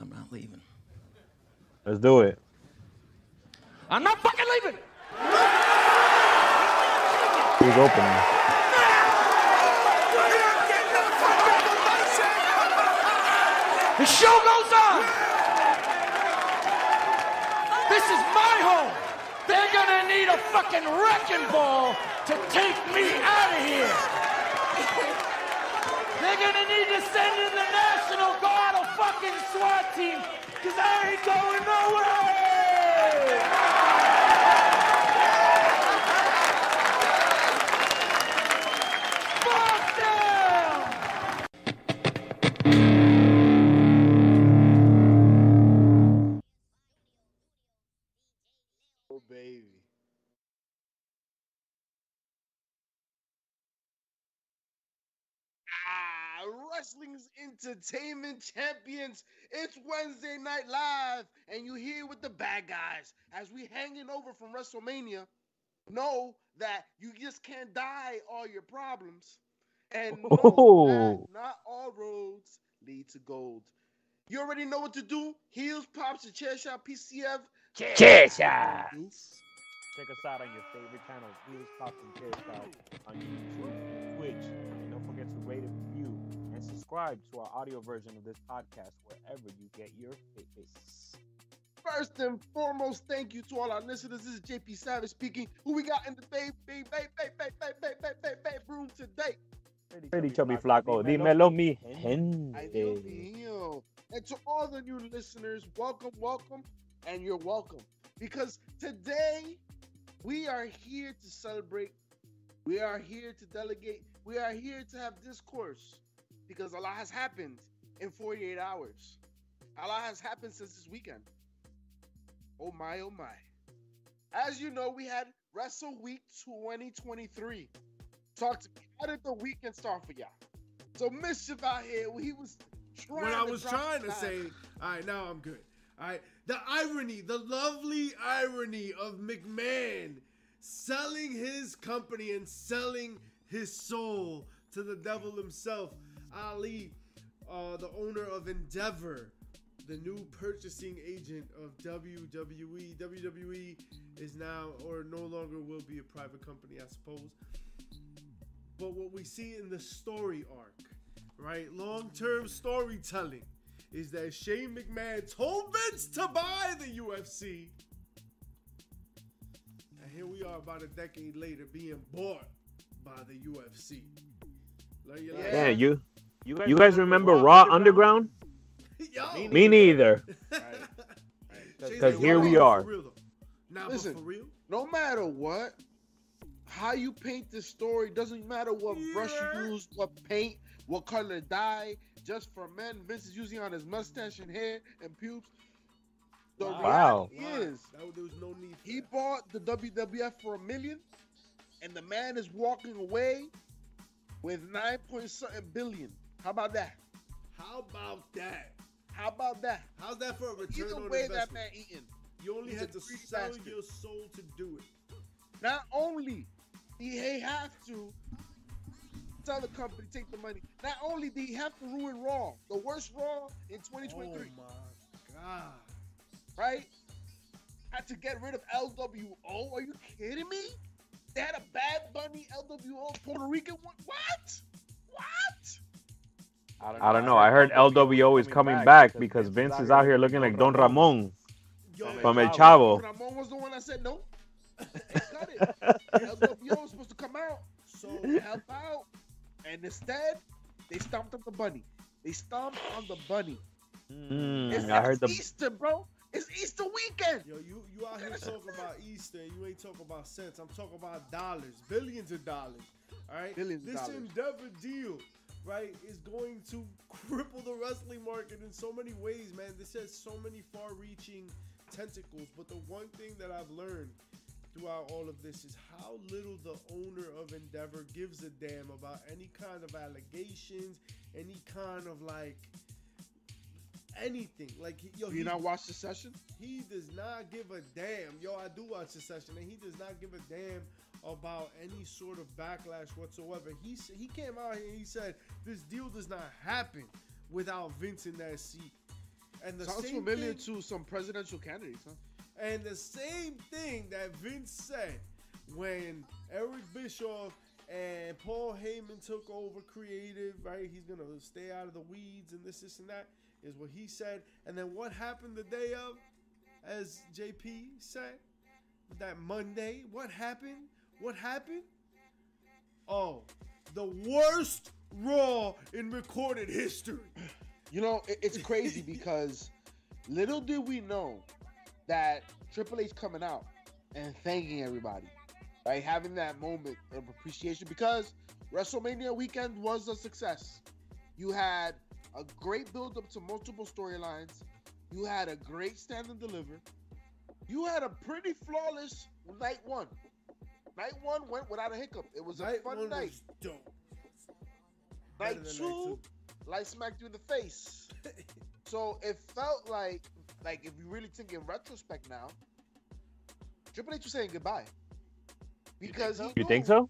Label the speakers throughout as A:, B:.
A: I'm not leaving.
B: Let's do it.
A: I'm not fucking leaving.
B: Who's opening?
A: The show goes on. This is my home. They're gonna need a fucking wrecking ball to take me out of here. They're gonna need to send in the National Guard, fucking SWAT team, because I ain't going nowhere.
C: Entertainment champions. It's Wednesday night live, and you here with the bad guys as we hanging over from WrestleMania. Know that you just can't die all your problems, and know that
B: Oh.
C: not all roads lead to gold. You already know what to do. Heels, pops, and chair shot, PCF.
B: Chair shot.
D: Check us out on your favorite channels, Heels, Pops, and Chair Shots on YouTube, Twitch, subscribe to our audio version of this podcast wherever you get your fitness.
C: First and foremost, thank you to all our listeners. This is JP Savage speaking. Who we got in the babe, babe, babe, babe, babe, babe, babe, babe, babe, babe room today?
B: Pretty chubby flaco. Dímelo, mi gente.
C: And to all the new listeners, welcome, welcome, and you're welcome. Because today we are here to celebrate. We are here to delegate. We are here to have discourse. Because a lot has happened in 48 hours. A lot has happened since this weekend. Oh my, oh my. As you know, we had Wrestle Week 2023. Talk to me. How did the weekend start for y'all? So Mischief out here, he was trying
E: what I was trying to say. All right, now I'm good. All right, the irony, the lovely irony of McMahon selling his company and selling his soul to the devil himself, Ari, uh, the owner of Endeavor, the new purchasing agent of WWE. WWE is now, or no longer will be a private company, I suppose. But what we see in the story arc, right? Long term storytelling is that Shane McMahon told Vince to buy the UFC. And here we are about a decade later being bought by the UFC. Like, you're like,
B: Yeah, you you guys remember Raw Underground?
C: Oh.
E: Yo!
B: Me neither.
E: Shane's
B: 'Cause
E: like,
B: here
E: "Wow,
B: we
E: for
B: are."
E: real. Nah,
C: Listen.
E: for real?
C: No matter what, how you paint the story doesn't matter what brush you use, what paint, what color dye. Just for men, Vince is using on his mustache and hair and pubes. The
B: Wow.
C: reality is,
E: That, there was no need.
C: He
E: that.
C: bought the WWF for a million, and the man is walking away with nine point something billion. How about that?
E: How about that?
C: How about that?
E: How's that for a return
C: Either
E: on
C: way,
E: investment?
C: that man eating.
E: you only
C: he's
E: had to sell
C: bastard.
E: your soul to do it.
C: Not only did he have to tell the company take the money, not only did he have to ruin Raw, the worst Raw in 2023,
E: Oh my god.
C: right? Had to get rid of LWO. Are you kidding me? They had a Bad Bunny LWO Puerto Rican one. What?
B: I don't know. I heard LWO is coming back because Vince is out here looking like Don Ramon
E: Yo,
B: from El Chavo.
C: Ramon was the one that said no. They cut it. LWO was supposed to come out,
E: so
C: help out, and instead they stomped on the bunny. They stomped on the bunny.
B: Mm,
C: It's,
B: I heard
C: it's
B: the
C: Easter, bro. It's Easter weekend.
E: Yo, you you out here talking about Easter, and you ain't talking about cents. I'm talking about dollars, billions of dollars. All right,
C: Billions of
E: this
C: dollars.
E: Endeavor deal, right, is going to cripple the wrestling market in so many ways, man. This has so many far-reaching tentacles. But the one thing that I've learned throughout all of this is how little the owner of Endeavor gives a damn about any kind of allegations, any kind of like anything. Like, yo,
C: You
E: he-
C: not watch the session?
E: he does not give a damn. Yo, I do watch the session, and he does not give a damn about any sort of backlash whatsoever. He he came out here and he said this deal does not happen without Vince in that seat. And the
C: Sounds
E: same
C: familiar
E: thing,
C: to some presidential candidates, huh?
E: and the same thing that Vince said when Eric Bischoff and Paul Heyman took over creative, right? He's gonna stay out of the weeds and this, this, and that is what he said. And then what happened the day of, as JP said, that Monday? What happened? What happened? Oh, the worst Raw in recorded history.
C: You know, it's crazy because little did we know that Triple H coming out and thanking everybody, right? Having that moment of appreciation because WrestleMania weekend was a success. You had a great build up to multiple storylines. You had a great stand and deliver. You had a pretty flawless night one. Night one went without a hiccup. It was a
E: Night
C: fun
E: one
C: night.
E: was dope. Better
C: Night two, light smacked you in the face. so it felt like, like if you really think in retrospect now, Triple H was saying goodbye because he
B: You
C: knew,
B: think so?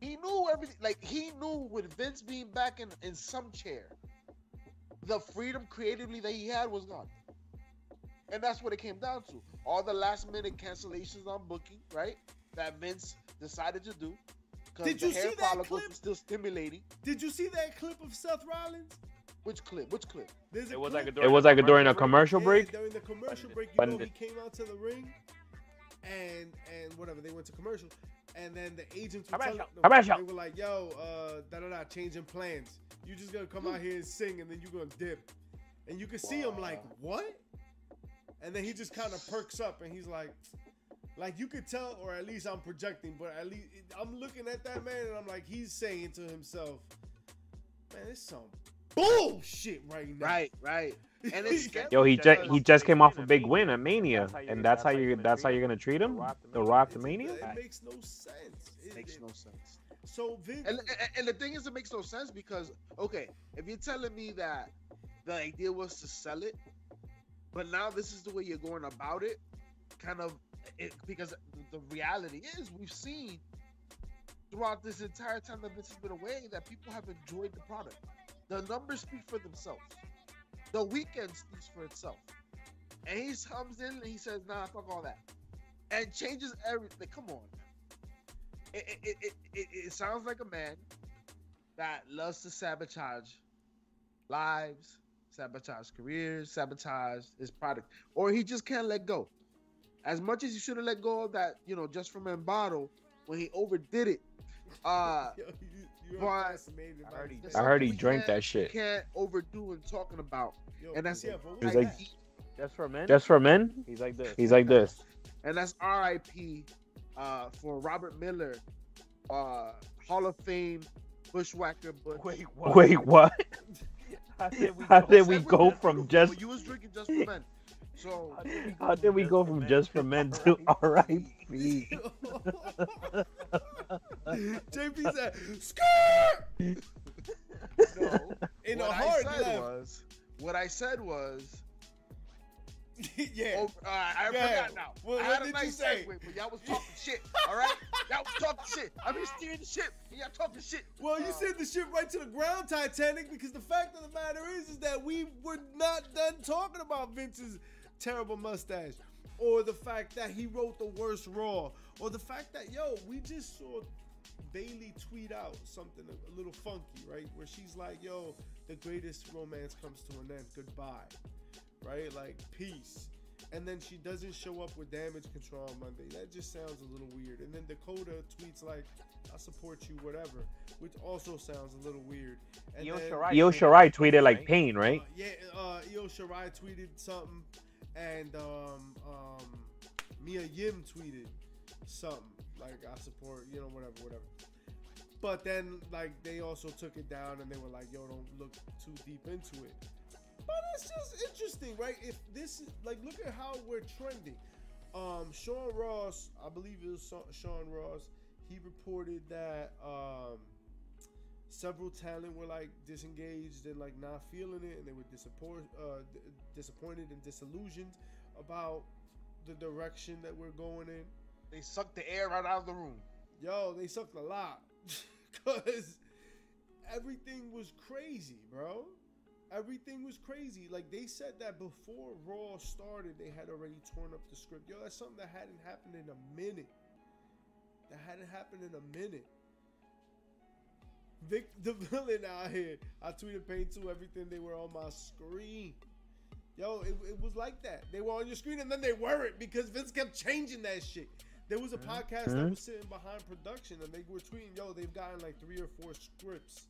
C: He knew everything. Like he knew with Vince being back in in some chair, the freedom creatively that he had was gone, and that's what it came down to. All the last minute cancellations on booking, right? That Vince decided to do. 'cause
E: Did
C: the
E: you
C: hair
E: see that clip?
C: still stimulating.
E: Did you see that clip of Seth Rollins?
C: Which clip? Which clip?
D: It was
E: clip-
D: like a
B: It
D: during
B: was
D: a
B: like a, during a
D: commercial
B: commercial
E: Yeah,
B: break.
E: during the commercial break, you know, he came out to the ring, and and whatever they went to commercial, and then the agents were telling, no, they were like, "Yo, uh, da da da, changing plans. You just gonna come out here and sing, and then you're gonna dip." And you can see him like, "What?" And then he just kind of perks up, and he's like, like you could tell, or at least I'm projecting, but at least I'm looking at that man, and I'm like, he's saying to himself, "Man, it's some bullshit right now."
C: Right, right. And it's
B: Yo, he just he just came off a big win at Mania,
D: That's you-
B: and that's how
D: that's how
B: you
D: you're gonna
B: that's how
D: treat
B: you're gonna treat him.
D: The Rock to
B: The
D: Mania.
E: It- makes no sense. It-
C: makes no sense.
E: So Vince,
C: And, and, and the thing is, it makes no sense because okay, if you're telling me that the idea was to sell it, but now this is the way you're going about it, kind of, it, because the reality is we've seen throughout this entire time that Vince has been away that people have enjoyed the product. The numbers speak for themselves. The weekend speaks for itself. And he comes in and he says, "Nah, fuck all that," and changes everything. Come on. It, it, it, it, it, it sounds like a man that loves to sabotage lives, sabotage careers, sabotage his product, or he just can't let go. As much as he should have let go of that, you know, just from in bottle when he overdid it. Uh,
E: Yo, you, you're
C: But-
D: I
E: by
D: heard he-
B: I heard he drank that shit.
C: we can't overdo and talking about,
E: Yo,
C: and that's
E: yeah,
C: it.
E: but
B: He was
E: what-
B: like-
D: Just for men.
B: Just for men,
D: he's like this.
B: he's like this.
C: and that's R.I.P. Uh, for Robert Miller, uh, Hall of Fame bushwhacker. But
D: Wait, what?
B: Wait, what?
D: How did we
B: How
D: go-
B: did we go from just?
C: you was drinking just for men. So
D: How did we
B: How did we go from just for men to R.I.P.
E: JP said, "Skirt!"
C: no,
E: in a
C: what
E: hard
C: I said
E: left.
C: was, what I said was,
E: yeah.
C: oh, uh, I
E: Go ahead.
C: forgot now.
E: What-
C: I
E: what
C: had a
E: did you
C: nice
E: say?
C: segue, but y'all was talking shit. All right, y'all was talking shit. I'm here steering the ship, and y'all talking shit.
E: Well, you
C: Uh,
E: sent the ship right to the ground, Titanic, because the fact of the matter is, is that we were not done talking about Vince's terrible mustache, or the fact that he wrote the worst Raw, or the fact that yo, we just saw Bayley tweet out something a, a little funky, right? Where she's like, "Yo, the greatest romance comes to an end. Goodbye." Right? Like peace. And then she doesn't show up with damage control on Monday. That just sounds a little weird. And then Dakota tweets like, "I support you, whatever," which also sounds a little weird. And
D: Io
E: then,
D: Shirai
B: Io
D: tweeted
B: Shirai
D: like
B: tweeted
D: Pain,
B: like
D: right?
B: pain, right?
E: uh, yeah, uh, Io Shirai tweeted something, and um, um, Mia Yim tweeted something like I support, you know, whatever, whatever. But then, like, they also took it down, and they were like, "Yo, don't look too deep into it." But it's just interesting, right? If this is like, look at how we're trending. Um, Sean Ross, I believe it was Sean Ross. He reported that um, several talent were like disengaged and like not feeling it, and they were disappointed, uh, d- disappointed and disillusioned about the direction that we're going in.
C: They sucked the air right out of the room.
E: Yo, they sucked a lot because everything was crazy, bro. everything was crazy. Like they said that before Raw started, they had already torn up the script. Yo, that's something that hadn't happened in a minute. That hadn't happened in a minute. Vic the villain out here. I tweeted pain to everything they were on my screen. Yo, it, it was like that. They were on your screen and then they weren't because Vince kept changing that shit. There was a podcast that was sitting behind production and they were tweeting, yo, they've gotten like three or four scripts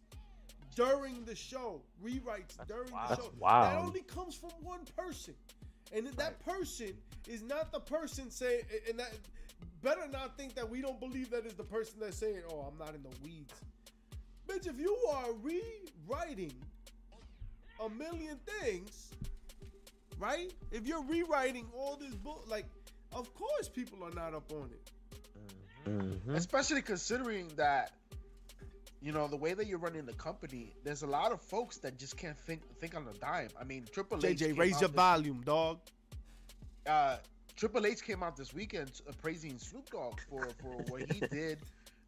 E: during the show, rewrites during
D: wild.
E: the
B: That's
E: show. That only comes from one person. And that person is not the person saying, and that better not think that we don't believe that is the person that's saying, oh, I'm not in the weeds. Bitch, if you are rewriting a million things, right? If you're rewriting all this book, like, of course people are not up on it.
B: Mhm.
C: especially considering that you know the way that you're running the company there's a lot of folks that just can't think think on a dime i mean triple h
E: JJ, raise your
C: this-
E: volume, dog.
C: uh triple h came out this weekend praising snoop dogg for for what he did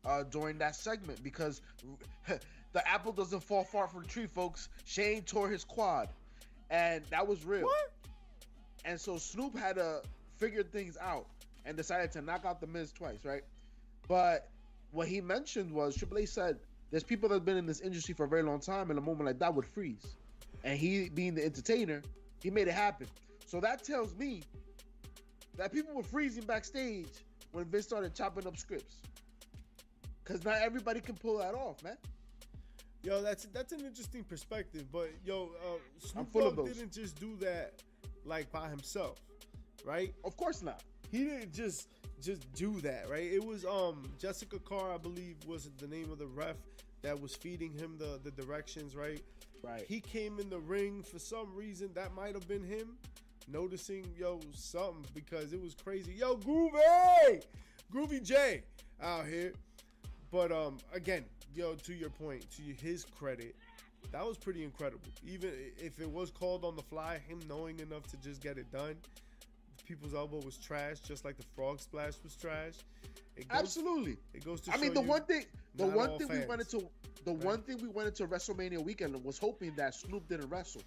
C: uh during that segment because the apple doesn't fall far from the tree folks shane tore his quad and that was real
E: What?
C: and so Snoop had to figure things out and decided to knock out the Miz twice, right? But what he mentioned was Triple H said there's people that have been in this industry for a very long time, and a moment like that would freeze. And he, being the entertainer, he made it happen. So that tells me that people were freezing backstage when Vince started chopping up scripts. Cause not everybody can pull that off, man.
E: Yo, that's that's an interesting perspective. But yo, uh, Snoop
C: full
E: Dogg didn't just do that like by himself, right?
C: Of course not.
E: He didn't just just do that, right? It was um Jessika Carr, I believe, was the name of the ref that was feeding him the the directions, right?
C: Right.
E: He came in the ring for some reason. That might have been him noticing yo something because it was crazy. Yo, Groovy, Groovy J out here. But um, again, yo, to your point, to his credit, that was pretty incredible. Even if it was called on the fly, him knowing enough to just get it done. People's elbow was trash, just like the frog splash was trash. It goes,
C: Absolutely.
E: It goes to
C: I mean, the
E: you-
C: one thing, the one
E: all
C: thing we
E: fans,
C: went into, the
E: right?
C: one thing we went into WrestleMania weekend was hoping that Snoop didn't wrestle.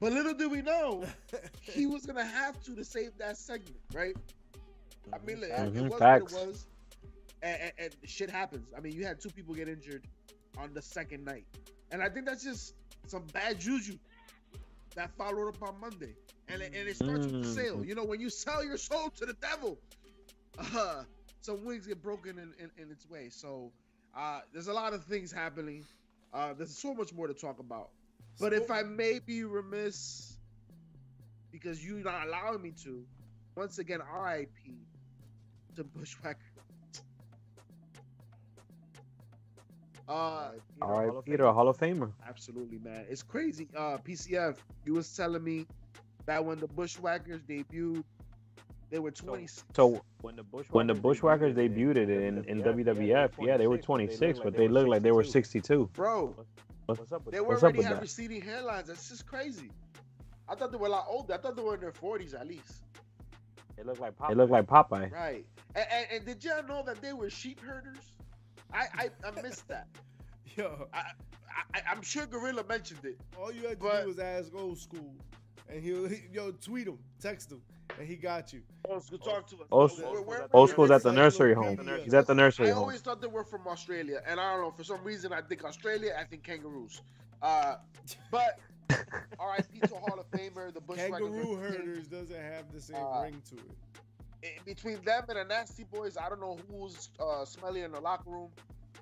C: But little did we know he was gonna have to to save that segment, right? I mean, look, it
B: Mhm,
C: was
B: facts.
C: what it was, and, and, and shit happens. I mean, you had two people get injured on the second night, and I think that's just some bad juju that followed up on Monday, and it, and it starts with the sale.
B: Mhm.
C: You know, when you sell your soul to the devil, uh, some wings get broken in, in, in its way. So uh, there's a lot of things happening. Uh, there's so much more to talk about. But if I may be remiss, because you're not allowing me to, once again, RIP to Bushwhacker. Uh,
D: You know,
B: All
D: Hall of
B: Peter,
D: Fame.
B: Hall of Famer.
C: absolutely, man. It's crazy. Uh, PCF, you was telling me that when the Bushwhackers debuted, they were 20.
B: So
D: When the Bushwhackers,
B: when the Bushwhackers debuted it in, in WWF, yeah, they were 26, but they looked like they were 62.
C: Bro,
D: What's up with
C: they were already
B: with
C: have
B: that?
C: receding hairlines. That's just crazy. I thought they were a lot older. I thought they were in their 40s at least.
D: They look like Popeye.
B: They look like Popeye.
C: Right. And, and, and did y'all know that they were sheep herders? I I, I missed that.
E: yo,
C: I, I I'm sure Gorilla mentioned it.
E: all you had to
C: But-
E: do was ask old school, and he'll he, yo tweet him, text him, and he got you.
C: Old school, talk to us.
B: Old
C: We're-
B: school-
C: we're-
B: Old school's at the nursery home. He's at the nursery
C: I
B: home.
C: I always thought they were from Australia, and I don't know for some reason I think Australia. I think kangaroos. Uh, but R.I.P. to Hall of Famer, the Bushwhackers.
E: Kangaroo
C: were
E: herders doesn't have the same
C: Uh,
E: ring to it.
C: In between them and the Nasty Boys, I don't know who's uh, smelly in the locker room,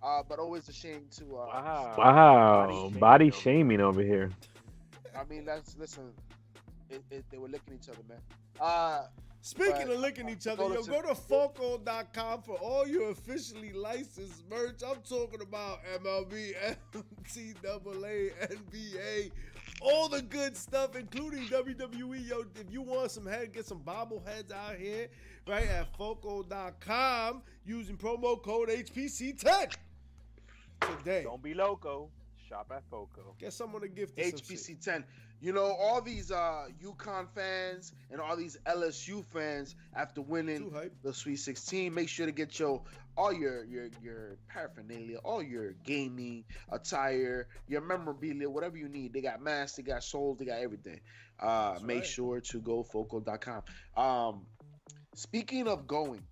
C: uh, but always a shame to. Uh,
D: Wow.
B: Wow,
D: Body
B: body
D: shaming
B: shaming over here.
C: I mean, that's listen. It, it, they were licking each other, man. Uh,
E: Speaking
C: but,
E: of licking
C: uh,
E: each other,
C: go
E: yo,
C: to-
E: go to Foco.com for all your officially licensed merch. I'm talking about MLB, NCAA, NBA, all the good stuff, including WWE. Yo, if you want some head, get some bobbleheads out here, right at foco.com using promo code HPC10 today.
D: Don't be loco. Shop at Foco.
E: Get someone to gift
C: HPC10. You know, all these uh UConn fans and all these LSU fans after winning the Sweet 16, make sure to get your all your your your paraphernalia, all your gaming attire, your memorabilia, whatever you need. They got masks, they got souls, they got everything. Uh
E: That's
C: make
E: right.
C: sure to go foco.com. Um speaking of going,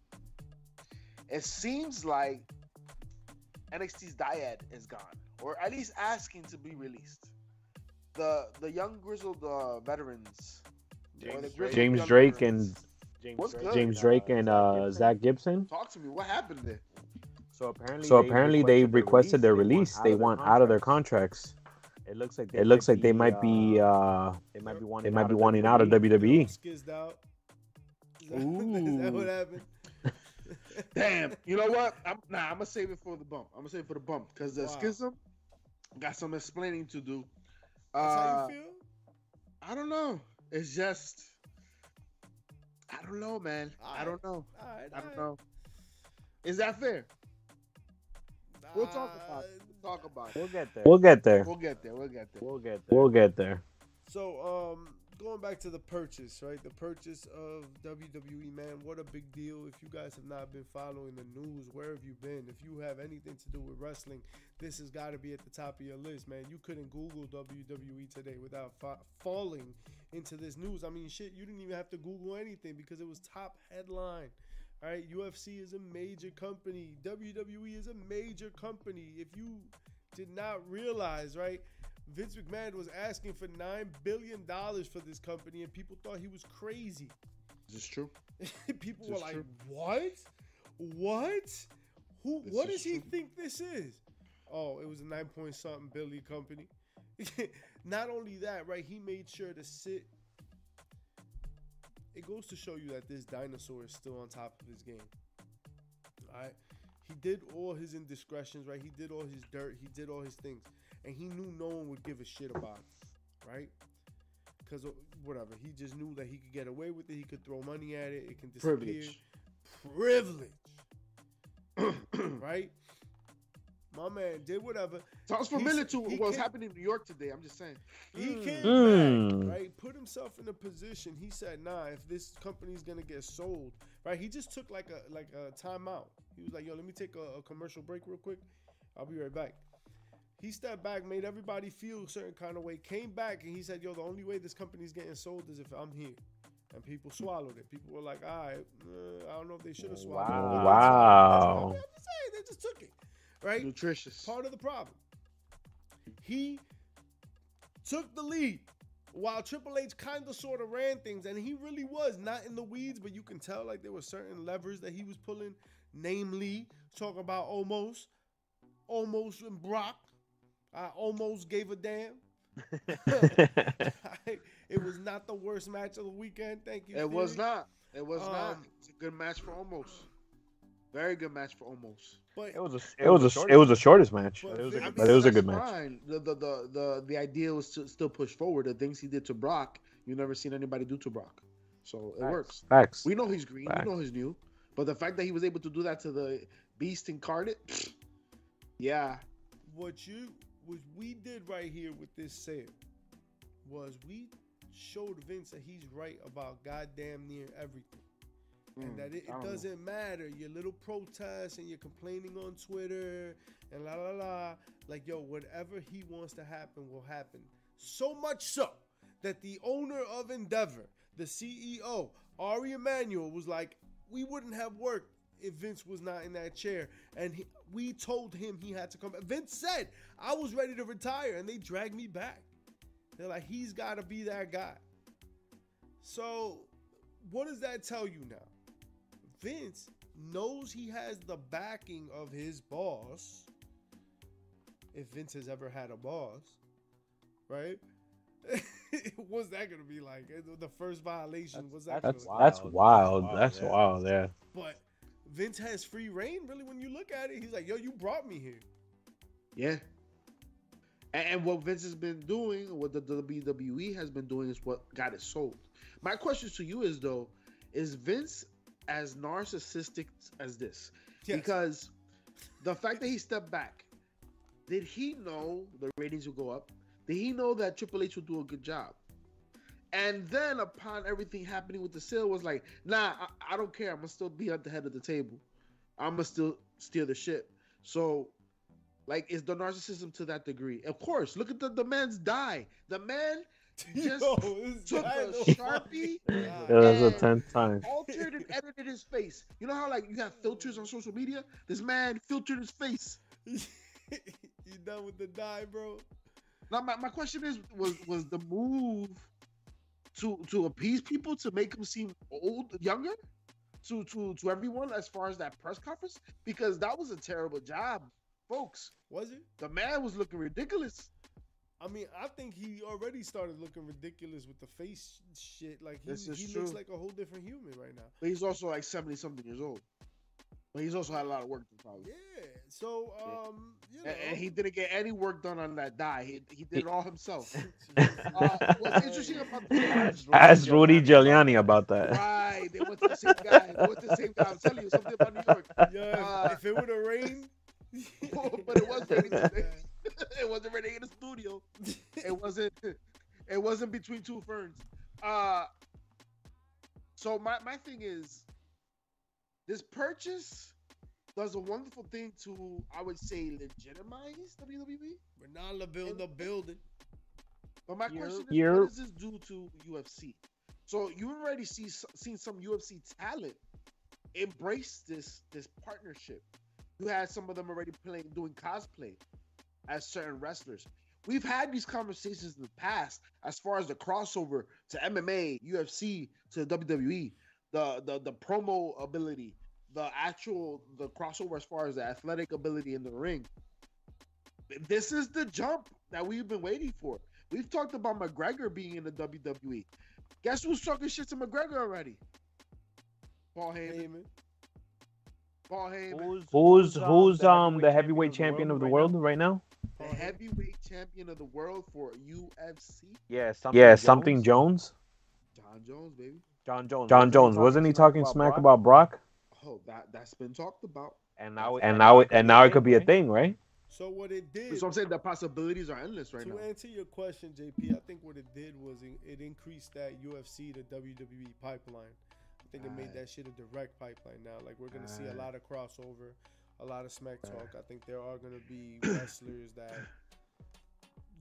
C: it seems like NXT's dyad is gone, or at least asking to be released. The the young grizzled uh, veterans,
D: James Drake.
B: James Drake and
D: James Drake,
C: good?
B: James Drake and uh, Zack Gibson.
C: Talk to me. What happened there?
D: So apparently,
B: So
D: they
B: apparently they requested their release.
D: want
B: They want out of their
D: contracts.
B: contracts.
D: It looks like they
B: It looks
D: might
B: like they
D: be,
B: might be uh
D: they might be wanting
B: they might
D: out
B: be
D: of
B: wanting out of. WWE.
E: Skizzed out. Is that, is that what happened?
C: Damn. You know what? I'm nah. I'm gonna save it for the bump. I'm gonna save it for the bump because the
E: Wow.
C: schism got some explaining to do.
E: That's
C: Uh,
E: how you feel?
C: I don't know. It's just. I don't know, man. I don't know.
E: All right,
C: I don't know. Is that fair? We'll talk about it. We'll talk about it.
D: We'll get there.
B: We'll get there.
C: We'll get there. We'll get there.
D: We'll get there.
B: We'll get there.
E: So, um, going back to the purchase, right? The purchase of WWE, man, what a big deal. If you guys have not been following the news, where have you been? If you have anything to do with wrestling, this has got to be at the top of your list, man. You couldn't Google WWE today without fa- falling into this news. I mean, shit, you didn't even have to Google anything because it was top headline. All right, UFC is a major company. WWE is a major company. If you did not realize, right? Vince McMahon was asking for nine billion dollars for this company, and people thought he was crazy.
C: Is this true?
E: people
C: This
E: were like,
C: true.
E: "What? What? Who?
C: This
E: what does he think this is?" Oh, it was a nine point something billion company. Not only that, right? He made sure to sit. It goes to show you that this dinosaur is still on top of his game. All right. He did all his indiscretions, right? He did all his dirt. He did all his things. And he knew no one would give a shit about it, right? Because whatever. He just knew that he could get away with it. He could throw money at it. It can disappear.
C: Privilege.
E: Privilege. right? My man did whatever.
C: Sounds
E: He's-
C: familiar to
E: he
C: what was happening in New York today. I'm just saying.
E: He came
B: Mm.
E: back, right? Put himself in a position. He said, "Nah, if this company's gonna get sold, right?" He just took like a like a timeout. He was like, "Yo, let me take a, a commercial break real quick. I'll be right back." He stepped back, made everybody feel a certain kind of way. Came back and he said, "Yo, the only way this company's getting sold is if I'm here." And people swallowed it. People were like, "All right, uh, I don't know if they should have swallowed it."
B: Wow. Wow.
E: I'm just saying, they just took it, right?
C: Nutritious.
E: part of the problem. He took the lead while Triple H kind of sort of ran things, and he really was not in the weeds, but you can tell like there were certain levers that he was pulling, namely talking about Omos, Omos and Brock. I almost gave a damn. it was not the worst match of the weekend. Thank you.
C: It was not. It was not.
E: Um,
C: It's a good match for Omos. Very good match for Omos.
E: But
D: It was a.
B: It was a it was the shortest match.
E: But
D: It was a
E: Vince-
D: good
B: But it was a
C: that's
B: good match.
C: The, the the the the idea was to still push forward. The things he did to Brock, you never seen anybody do to Brock. So it
D: Facts.
C: works.
B: Facts.
C: We know he's green.
B: Facts.
C: We know he's new. But the fact that he was able to do that to the Beast incarnate, yeah,
E: what you what we did right here with this sale was we showed Vince that he's right about goddamn near everything. and
C: Mm,
E: that it,
C: I don't know.
E: doesn't matter your little protests and you're complaining on Twitter and la la la. Like yo, whatever he wants to happen will happen. So much so that the owner of Endeavor, the CEO Ari Emanuel, was like, "We wouldn't have worked Vince was not in that chair." And he, we told him he had to come. back. Vince said, "I was ready to retire," and they dragged me back. They're like, "He's got to be that guy." So, what does that tell you now? Vince knows he has the backing of his boss. If Vince has ever had a boss, right? What's that gonna be like? The first violation. What's that?
B: That's that's
D: Wild.
B: wild.
D: Wild,
B: That's
D: yeah.
B: wild. Yeah.
E: But Vince has free reign, really. When you look at it, he's like, "Yo, you brought me here."
C: yeah. And, what Vince has been doing, what the WWE has been doing, is what got it sold. My question to you is though, is Vince as narcissistic as this?
E: Yes.
C: Because the fact that he stepped back, did he know the ratings would go up? Did he know that Triple H would do a good job? And then upon everything happening with the sale, was like, nah, I, I don't care. I'm gonna still be at the head of the table. I'm gonna still steer the ship. So, like, is the narcissism to that degree? Of course. Look at the the man's dye. The man just
E: Yo,
C: took
E: guy
C: a sharpie,
B: Yeah, that's a
C: And-
B: tenth time.
C: altered and edited his face. You know how like you have filters on social media? This man filtered his face.
E: you done with the dye, bro?
C: Now my, my question is was was the move to to appease people to make him seem old younger to to to everyone as far as that press conference? Because that was a terrible job, folks.
E: Was it?
C: The man was looking ridiculous.
E: I mean, I think he already started looking ridiculous with the face shit. Like he, he
C: true.
E: looks like a whole different human right now.
C: But he's also like 70 something years old. But he's also had a lot of work to probably.
E: Yeah. So um, you know,
C: And, and he didn't get any work done on that dye. He, he did it all himself.
E: uh,
C: what's interesting about the
B: Ask Rudy Giuliani about that.
C: Right, they went to the same guy. They went to the same guy. I'm telling you something about New York.
E: yeah,
C: Uh,
E: if it would have rained,
C: but it was raining today. it wasn't raining in the studio. It wasn't. It wasn't between two ferns. Uh. So my my thing is, this purchase does a wonderful thing to I would say legitimize WWE.
E: Ronaldo build the building.
C: But my
B: You're-
C: question is,
B: you're-
C: what does this do to UFC? So you already see seen some UFC talent embrace this this partnership. You had some of them already playing doing cosplay as certain wrestlers. We've had these conversations in the past as far as the crossover to MMA, UFC to WWE, the the the promo ability, the actual the crossover as far as the athletic ability in the ring. This is the jump that we've been waiting for. We've talked about McGregor being in the WWE. Guess who's talking shit to McGregor already? Paul Heyman.
E: Heyman.
C: Paul Heyman,
B: Who's who's who's um the heavyweight champion of the world right now?
C: the heavyweight champion of the world for UFC.
D: Yeah, something
B: Yeah,
D: Jones.
B: something Jones.
C: Jon Jones, baby.
D: Jon Jones.
B: Jon Jones. Wasn't he talking smack about Brock?
C: Oh, that that's been talked about.
D: And now, it,
B: And now it and now it could be a thing, right?
E: So what it did.
C: That's what I'm saying. The possibilities are endless right
E: to
C: now.
E: To answer your question, JP, I think what it did was it, it increased that UFC to WWE pipeline. I think it made that shit a direct pipeline now. Like we're gonna see a lot of crossover, a lot of smack talk. I think there are gonna be wrestlers that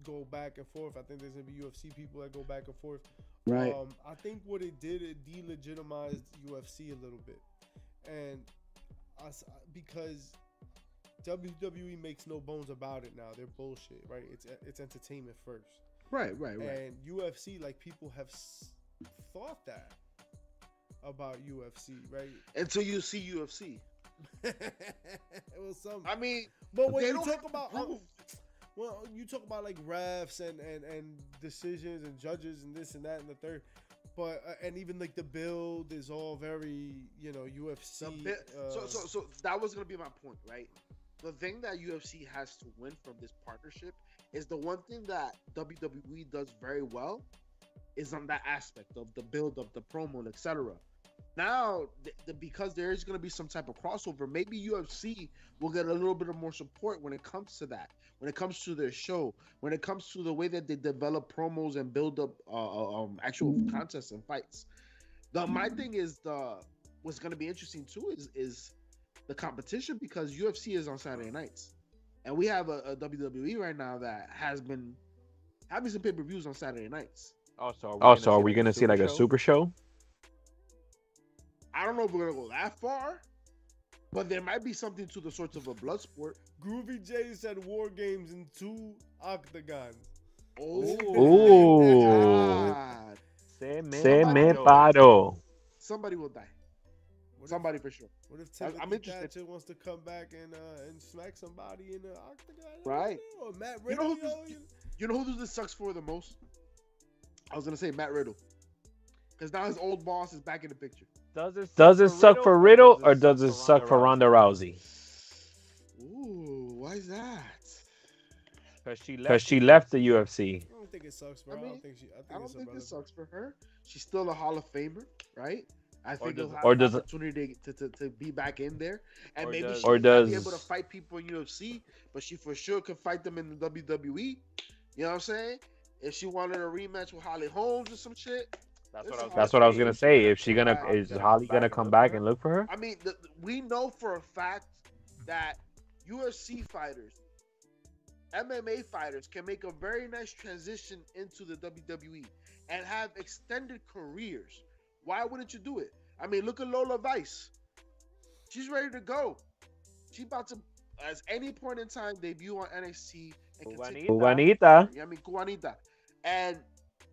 E: go back and forth. I think there's gonna be UFC people that go back and forth.
C: Right.
E: Um, I think what it did, it delegitimized UFC a little bit, and us because WWE makes no bones about it now. They're bullshit, right? It's it's entertainment first,
C: Right, right, right.
E: and UFC like people have s- thought that about UFC, right?
C: Until you see UFC.
E: it was some,
C: I mean,
E: but when
C: they
E: you
C: don't
E: talk about
C: prove.
E: Well, you talk about like refs and and and decisions and judges and this and that and the third, but uh, and even like the build is all very you know UFC.
C: Bit, so,
E: uh,
C: so, so that was gonna be my point, right? The thing that UFC has to win from this partnership is the one thing that WWE does very well is on that aspect of the build of the promo, etc. Now, th- the, because there is going to be some type of crossover, maybe UFC will get a little bit of more support when it comes to that. When it comes to their show, when it comes to the way that they develop promos and build up uh, uh, um, actual contests and fights. The my thing is the what's going to be interesting too is is the competition because UFC is on Saturday nights, and we have a, a WWE right now that has been having some pay per views on Saturday nights.
D: Oh, so are we
B: Oh,
D: gonna
B: so are
D: see
B: we
D: like
B: gonna see like a super show?
C: I don't know if we're gonna go that far, but there might be something to the sorts of a blood sport.
E: Groovy J said war games in two octagons.
C: Oh,
B: Ooh.
D: Se me,
B: Se me
D: paró.
C: somebody will die.
E: What if,
C: Somebody for sure.
E: what if
C: I-
E: Timothy
C: I'm interested.
E: Thatcher wants to come back and uh, and smack somebody in the octagon?
C: Right.
E: know. Or Matt
C: You know
E: Riddle,
C: who this-
E: you-
C: You know who this sucks for the most? I was gonna say Matt Riddle, because now his old boss is back in the picture.
D: Does it
B: Does it suck for Riddle or does it suck for Ronda Rousey?
C: Ooh, why is that?
D: Because she left.
B: Because she left the UFC.
E: I don't think it sucks for
C: I
E: her. I, don't think she. I think,
C: I don't think this sucks for her. She's still a Hall of Famer, right? I think
D: does
C: he'll have
B: or
C: an
B: does it-
C: opportunity to, to, to be back in there, and
D: Or
C: maybe
D: does-
C: she
B: Or
C: may not be able to fight people in UFC, but she for sure could fight them in the WWE. You know what I'm saying? If she wanted a rematch with Holly Holmes or some shit,
D: That's what I was.
B: That's what I was gonna say. If she gonna
C: Right.
B: is Holly gonna come back and look for her?
C: I mean, the, we know for a fact that UFC fighters, MMA fighters, can make a very nice transition into the WWE and have extended careers. Why wouldn't you do it? I mean, look at Lola Vice. She's ready to go. She's about to, at any point in time, debut on NXT and continue.
D: Cubanita.
B: Juanita.
C: I mean, Juanita. And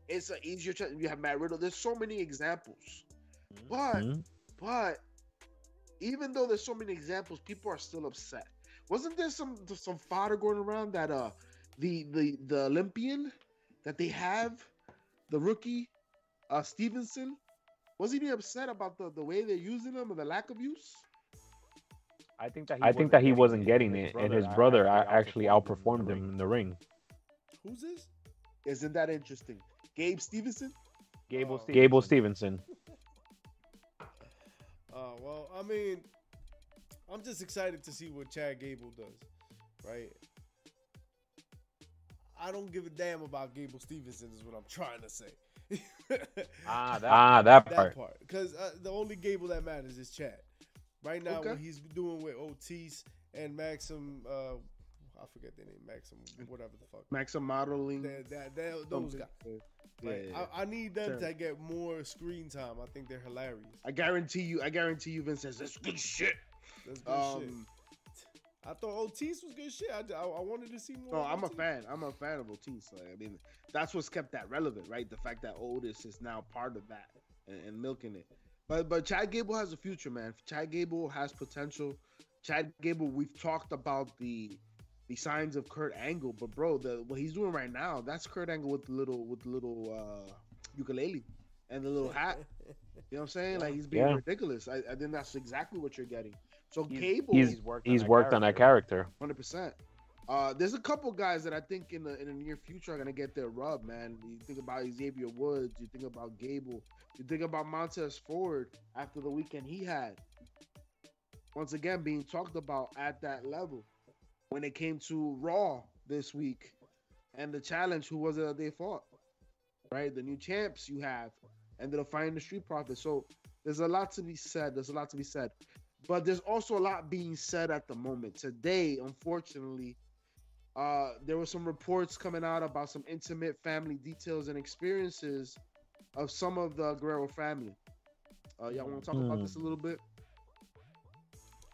C: it's an easier. Tra- you have Matt Riddle. There's so many examples. But
B: Mhm.
C: but even though there's so many examples, people are still upset. Wasn't there some some fodder going around that uh the the the Olympian that they have, the rookie, uh Stevenson, wasn't he upset about the, the way they're using him and the lack of use?
D: I think that he
B: I think that he wasn't getting it, and his brother a- actually outperformed him in the ring.
E: Who's this?
C: Isn't that interesting? Gabe Stevenson?
D: Gable
E: Oh.
D: Stevenson.
B: Gable Stevenson.
E: Uh, well, I mean, I'm just excited to see what Chad Gable does, right? I don't give a damn about Gable Stevenson, is what I'm trying to say.
D: Ah, that.
B: Ah, that
E: that
B: part.
E: part, because uh, the only Gable that matters is Chad. Right now,
C: Okay.
E: what he's doing with Otis and Maxim, uh, I forget their name, Maxim, whatever the fuck.
C: Maxim modeling.
E: That, that, that, those guys.
C: Yeah,
E: Like,
C: yeah.
E: I, I need them
C: Sure.
E: to get more screen time. I think they're hilarious.
C: I guarantee you, I guarantee you, Vince says that's good shit.
E: That's good shit.
C: Um,
E: I thought Otis was good shit. I, I, I wanted to see more.
C: No, I'm a fan. I'm a fan of Otis. Like, I mean, that's what's kept that relevant, right? The fact that Otis is now part of that and, and milking it. But but Chad Gable has a future, man. Chad Gable has potential. Chad Gable, we've talked about the the signs of Kurt Angle, but bro, the what he's doing right now, that's Kurt Angle with the little with the little uh, ukulele and the little hat. You know what I'm saying? Like he's being
B: Yeah.
C: ridiculous. I, I think that's exactly what you're getting. So
D: He's-
C: Gable,
B: He's
D: He's worked
B: he's
D: on that
B: worked on that character.
C: Hundred percent. Uh, there's a couple guys that I think in the in the near future are gonna get their rub, man. You think about Xavier Woods, you think about Gable, you think about Montez Ford after the weekend he had. Once again, being talked about at that level. When it came to Raw this week and the challenge, who was it that they fought? Right, the new champs you have ended up fighting the Street Profits. So there's a lot to be said. There's a lot to be said but there's also a lot being said at the moment. Today, unfortunately, uh, there were some reports coming out about some intimate family details and experiences of some of the Guerrero family. Uh, y'all want to talk about
B: Hmm.
C: this a little bit?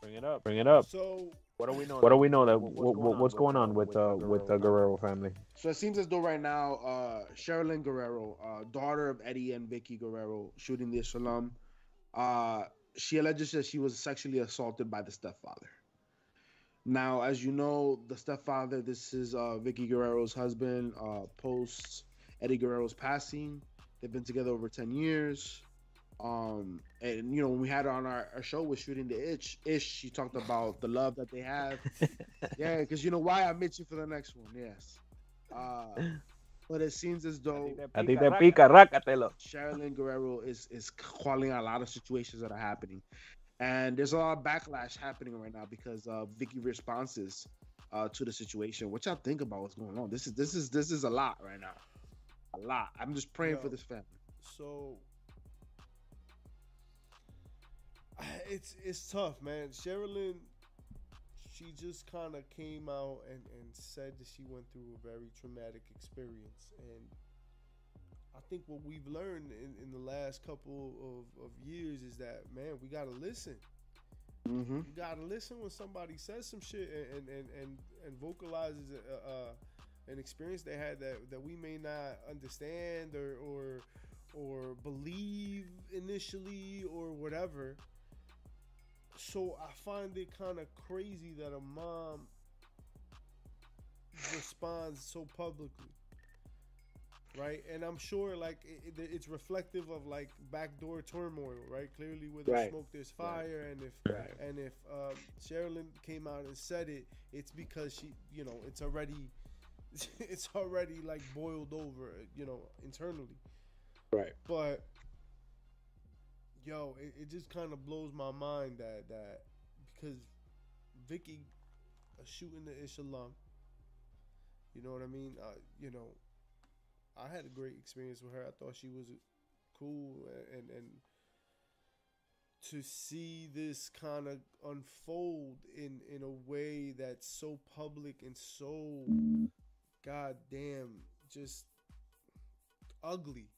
D: Bring it up.
B: Bring it up.
E: So
D: What do we know?
B: What do we know that
D: What-
B: what, what's going on with uh with the Guerrero family?
C: So it seems as though right now, uh, Sherilyn Guerrero, uh, daughter of Eddie and Vickie Guerrero, shooting the Shalom, uh, she alleges that she was sexually assaulted by the stepfather. Now, as you know, the stepfather, this is uh, Vickie Guerrero's husband, uh, post Eddie Guerrero's passing. They've been together over 10 years. Um, and you know, when we had her on our, our show with shooting the itch, ish, she talked about the love that they have. yeah, because you know why I'm itching for the next one. Yes. Uh, but it seems as though
B: A ti te pica, rácatelo.
C: Sherilyn Guerrero is is calling out a lot of situations that are happening, and there's a lot of backlash happening right now because of Vickie responses uh, to the situation. What y'all think about what's going on? This is this is this is a lot right now, a lot. I'm just praying
E: Yo.
C: for this family.
E: so it's it's tough, man. Sherilyn, she just kind of came out and, and said that she went through a very traumatic experience, and I think what we've learned in, in the last couple of, of years is that man, we gotta listen.
C: Mm-hmm.
E: You gotta listen when somebody says some shit and and and, and vocalizes a, a, an experience they had that, that we may not understand or or or believe initially or whatever. So I find it kind of crazy that a mom responds so publicly. Right, and I'm sure like it, it- it's reflective of like backdoor turmoil, right? Clearly, where there's
C: Right.
E: smoke, there's fire, and if
C: Right.
E: and if um, Sherilyn came out and said it, it's because she, you know, it's already, it's already like boiled over, you know, internally.
C: Right.
E: But yo, it, it just kind of blows my mind that that because Vickie shooting the Islam. You know what I mean? Uh, you know, I had a great experience with her. I thought she was cool and and to see this kind of unfold in in a way that's so public and so goddamn just ugly.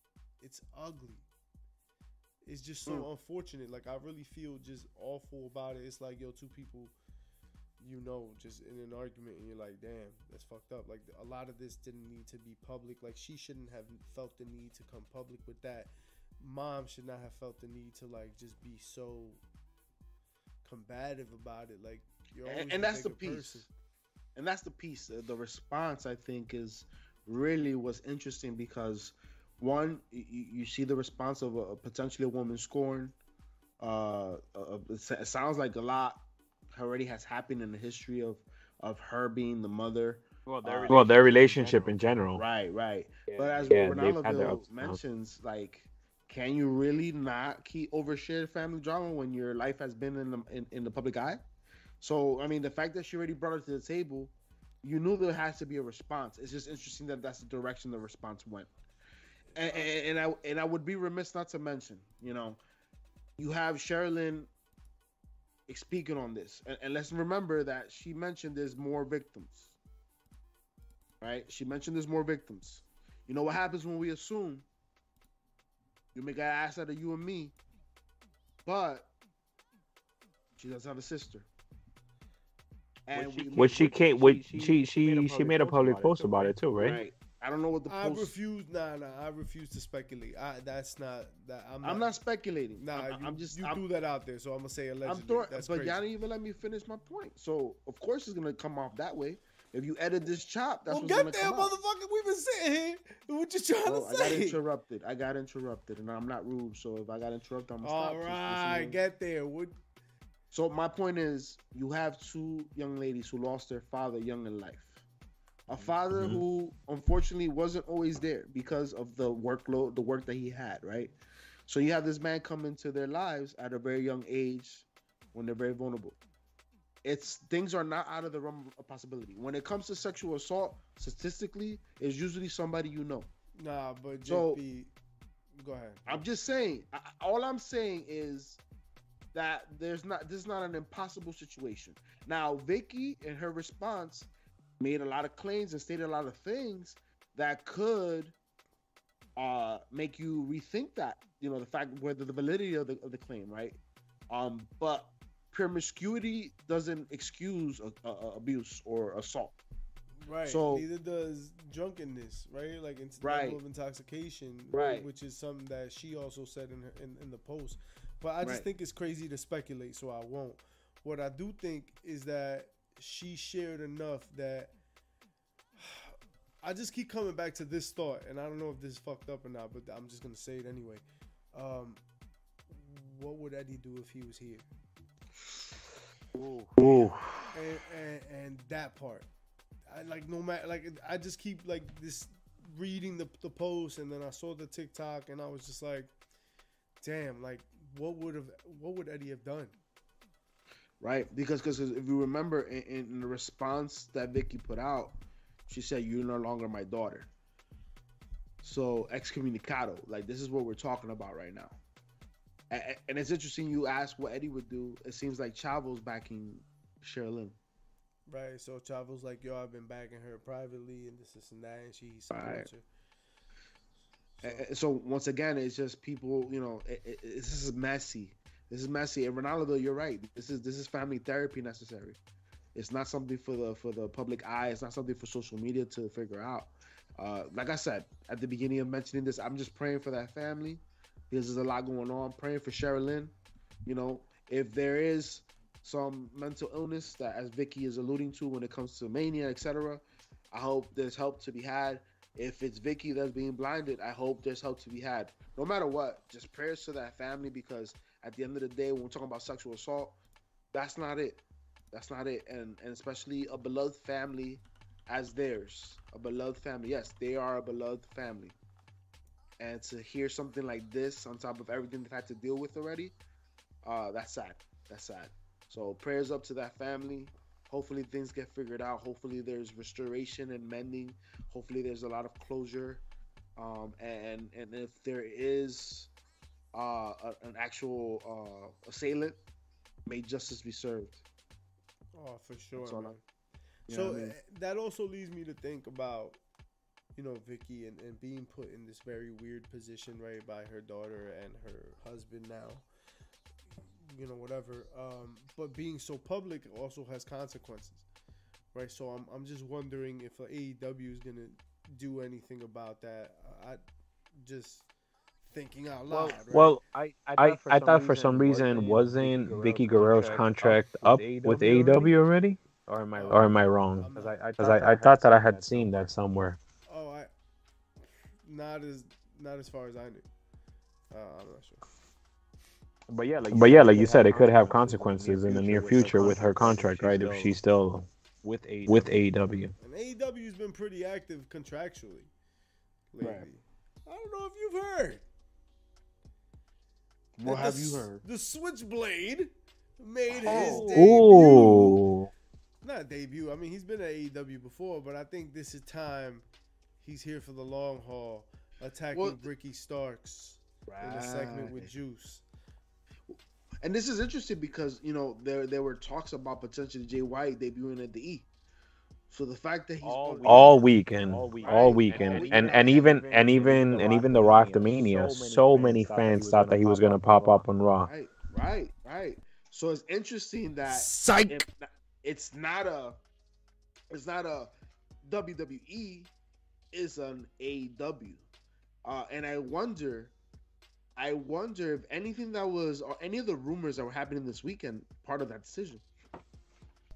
E: It's ugly. It's just so
C: Mm.
E: unfortunate. Like I really feel just awful about it. It's like yo, two people you know just in an argument and you're like, damn, that's fucked up. Like a lot of this didn't need to be public. Like she shouldn't have felt the need to come public with that. Mom should not have felt the need to like just be so combative about it. Like you're
C: and, and that's the piece.
E: person.
C: And that's the piece. The response, I think, is really was interesting because one, you, you see the response of a, a potentially a woman scorned. Uh, uh, it sounds like a lot already has happened in the history of of her being the mother.
D: Well,
C: their
B: Well, their relationship in general.
C: Right, right.
D: Yeah.
C: But as
B: Yeah,
C: what
B: they've had their
C: Ronaldo
B: ups and downs.
C: mentions, like, can you really not keep overshare family drama when your life has been in the in, in the public eye? So, I mean, the fact that she already brought it to the table, you knew there has to be a response. It's just interesting that that's the direction the response went. And, I and I would be remiss not to mention, you know, you have Sherilyn speaking on this, and, and let's remember that she mentioned there's more victims. Right? She mentioned there's more victims. You know what happens when we assume you make an ass out of you and me, but she does have a sister. And
D: she
C: we,
B: she can't. Which
D: she-
B: she
D: she
B: she she made a public post about it too, right?
C: right. I don't know what the
E: I
C: post.
E: refuse. Nah, nah. I refuse to speculate. I that's not that. I'm not.
C: I'm not speculating.
E: Nah,
C: I'm,
E: you,
C: I'm just.
E: you
C: I'm,
E: threw that out there, so I'm gonna say allegedly.
C: I'm throwing,
E: that's
C: but
E: crazy.
C: y'all didn't even let me finish my point. So of course it's gonna come off that way. If you edit this chop, that's
E: well,
C: what's
E: get there, motherfucker. We've been sitting here. What you trying
C: Well, I got interrupted. I got interrupted, and I'm not rude. So if I got interrupted, I'm gonna stop.
E: All right, get there. What?
C: So my point is, you have two young ladies who lost their father young in life. A father
B: Mhm.
C: who unfortunately wasn't always there because of the workload, the work that he had, right? So you have this man come into their lives at a very young age when they're very vulnerable. It's things are not out of the realm of possibility. When it comes to sexual assault, statistically, it's usually somebody you know.
E: Nah, but
C: So-
E: go ahead.
C: I'm just saying. I, all I'm saying is that there's not. This is not an impossible situation. Now, Vickie, in her response, made a lot of claims and stated a lot of things that could uh make you rethink that. You know, the fact whether the validity of the of the claim, right? Um, but promiscuity doesn't excuse a, a, a abuse or assault.
E: Right.
C: So-
E: neither does drunkenness, right? Like it's
C: Right.
E: level of intoxication,
C: Right.
E: Which is something that she also said in her in, in the post. But I just
C: Right.
E: think it's crazy to speculate, so I won't. What I do think is that she shared enough that I just keep coming back to this thought, and I don't know if this is fucked up or not, but I'm just gonna say it anyway. Um, what would Eddie do if he was here?
D: Ooh.
B: Ooh.
E: and, and and that part i like no matter like i just keep like this reading the, the post and then i saw the tiktok and i was just like damn like what would have what would eddie have done
C: right? Because because if you remember in, in the response that Vickie put out, she said, "You're no longer my daughter." So excommunicado, like this is what we're talking about right now. A- a- And it's interesting you ask what Eddie would do. It seems like Chavo's backing Sherilyn.
E: right so chavo's like yo i've been backing her privately and this, this and that and she supports her
C: A- a- So once again, it's just people. You know, it, it, it's- this is messy. This is messy. And Ronaldo, you're right. This is this is family therapy necessary. It's not something for the for the public eye. It's not something for social media to figure out. Uh, like I said at the beginning of mentioning this, I'm just praying for that family because there's a lot going on. Praying for Sherilyn. You know, if there is some mental illness that, as Vickie is alluding to, when it comes to mania, etc., I hope there's help to be had. If it's Vickie that's being blinded, I hope there's help to be had. No matter what, just prayers to that family because at the end of the day, when we're talking about sexual assault, that's not it. That's not it. And and especially a beloved family as theirs. A beloved family. Yes, they are a beloved family. and to hear something like this on top of everything they've had to deal with already, uh, that's sad. That's sad. So prayers up to that family. Hopefully things get figured out. Hopefully there's restoration and mending. Hopefully there's a lot of closure. Um, and and if there is uh, a, an actual uh, assailant, may justice be served.
E: Oh, for sure.
C: I-
E: so
C: I mean?
E: uh, that also leads me to think about, you know, Vickie and, and being put in this very weird position, right, by her daughter and her husband now. You know, whatever. Um, but being so public also has consequences, right? So I'm, I'm just wondering if AEW is gonna do anything about that. I just thinking out
B: Well,
E: loud. right?
B: well,
D: I
B: I, I thought for some reason wasn't Vickie Guerrero's contract up with AEW already,
D: Or am I wrong?
B: or am I wrong?
D: Because I, I,
B: Because I, I thought that I had seen that somewhere.
E: oh, I not as not as far as I knew. Uh, I'm not sure.
D: But yeah, like
B: But yeah, like you said, it could have consequences in the near future with her contract, right? If she's still
D: with a
B: with AEW.
E: And AEW's been pretty active contractually lately.
C: Right.
E: I don't know if you've heard.
C: What
E: that
C: have
E: the
C: you
E: s-
C: heard?
E: The Switchblade made
C: Oh.
E: his debut.
B: Ooh.
E: Not debut. I mean, he's been at AEW before, but I think this is time he's here for the long haul, attacking
C: Well,
E: Ricky Starks in a segment with Juice.
C: And this is interesting because you know there there were talks about potentially Jay White debuting at the E. So the fact that he's
D: All
C: on-
D: week.
B: all weekend,
D: All week.
B: all
C: Right.
B: weekend,
C: And
B: and
C: even-
B: and even and even and even the Rock the Mania, so many fans thought that he was gonna pop up on Raw.
C: right, right, right. So it's interesting that
E: Psych.
C: it- it's not a it's not a WWE, it's an AEW. Uh, and I wonder, I wonder if anything that was or any of the rumors that were happening this weekend part of that decision.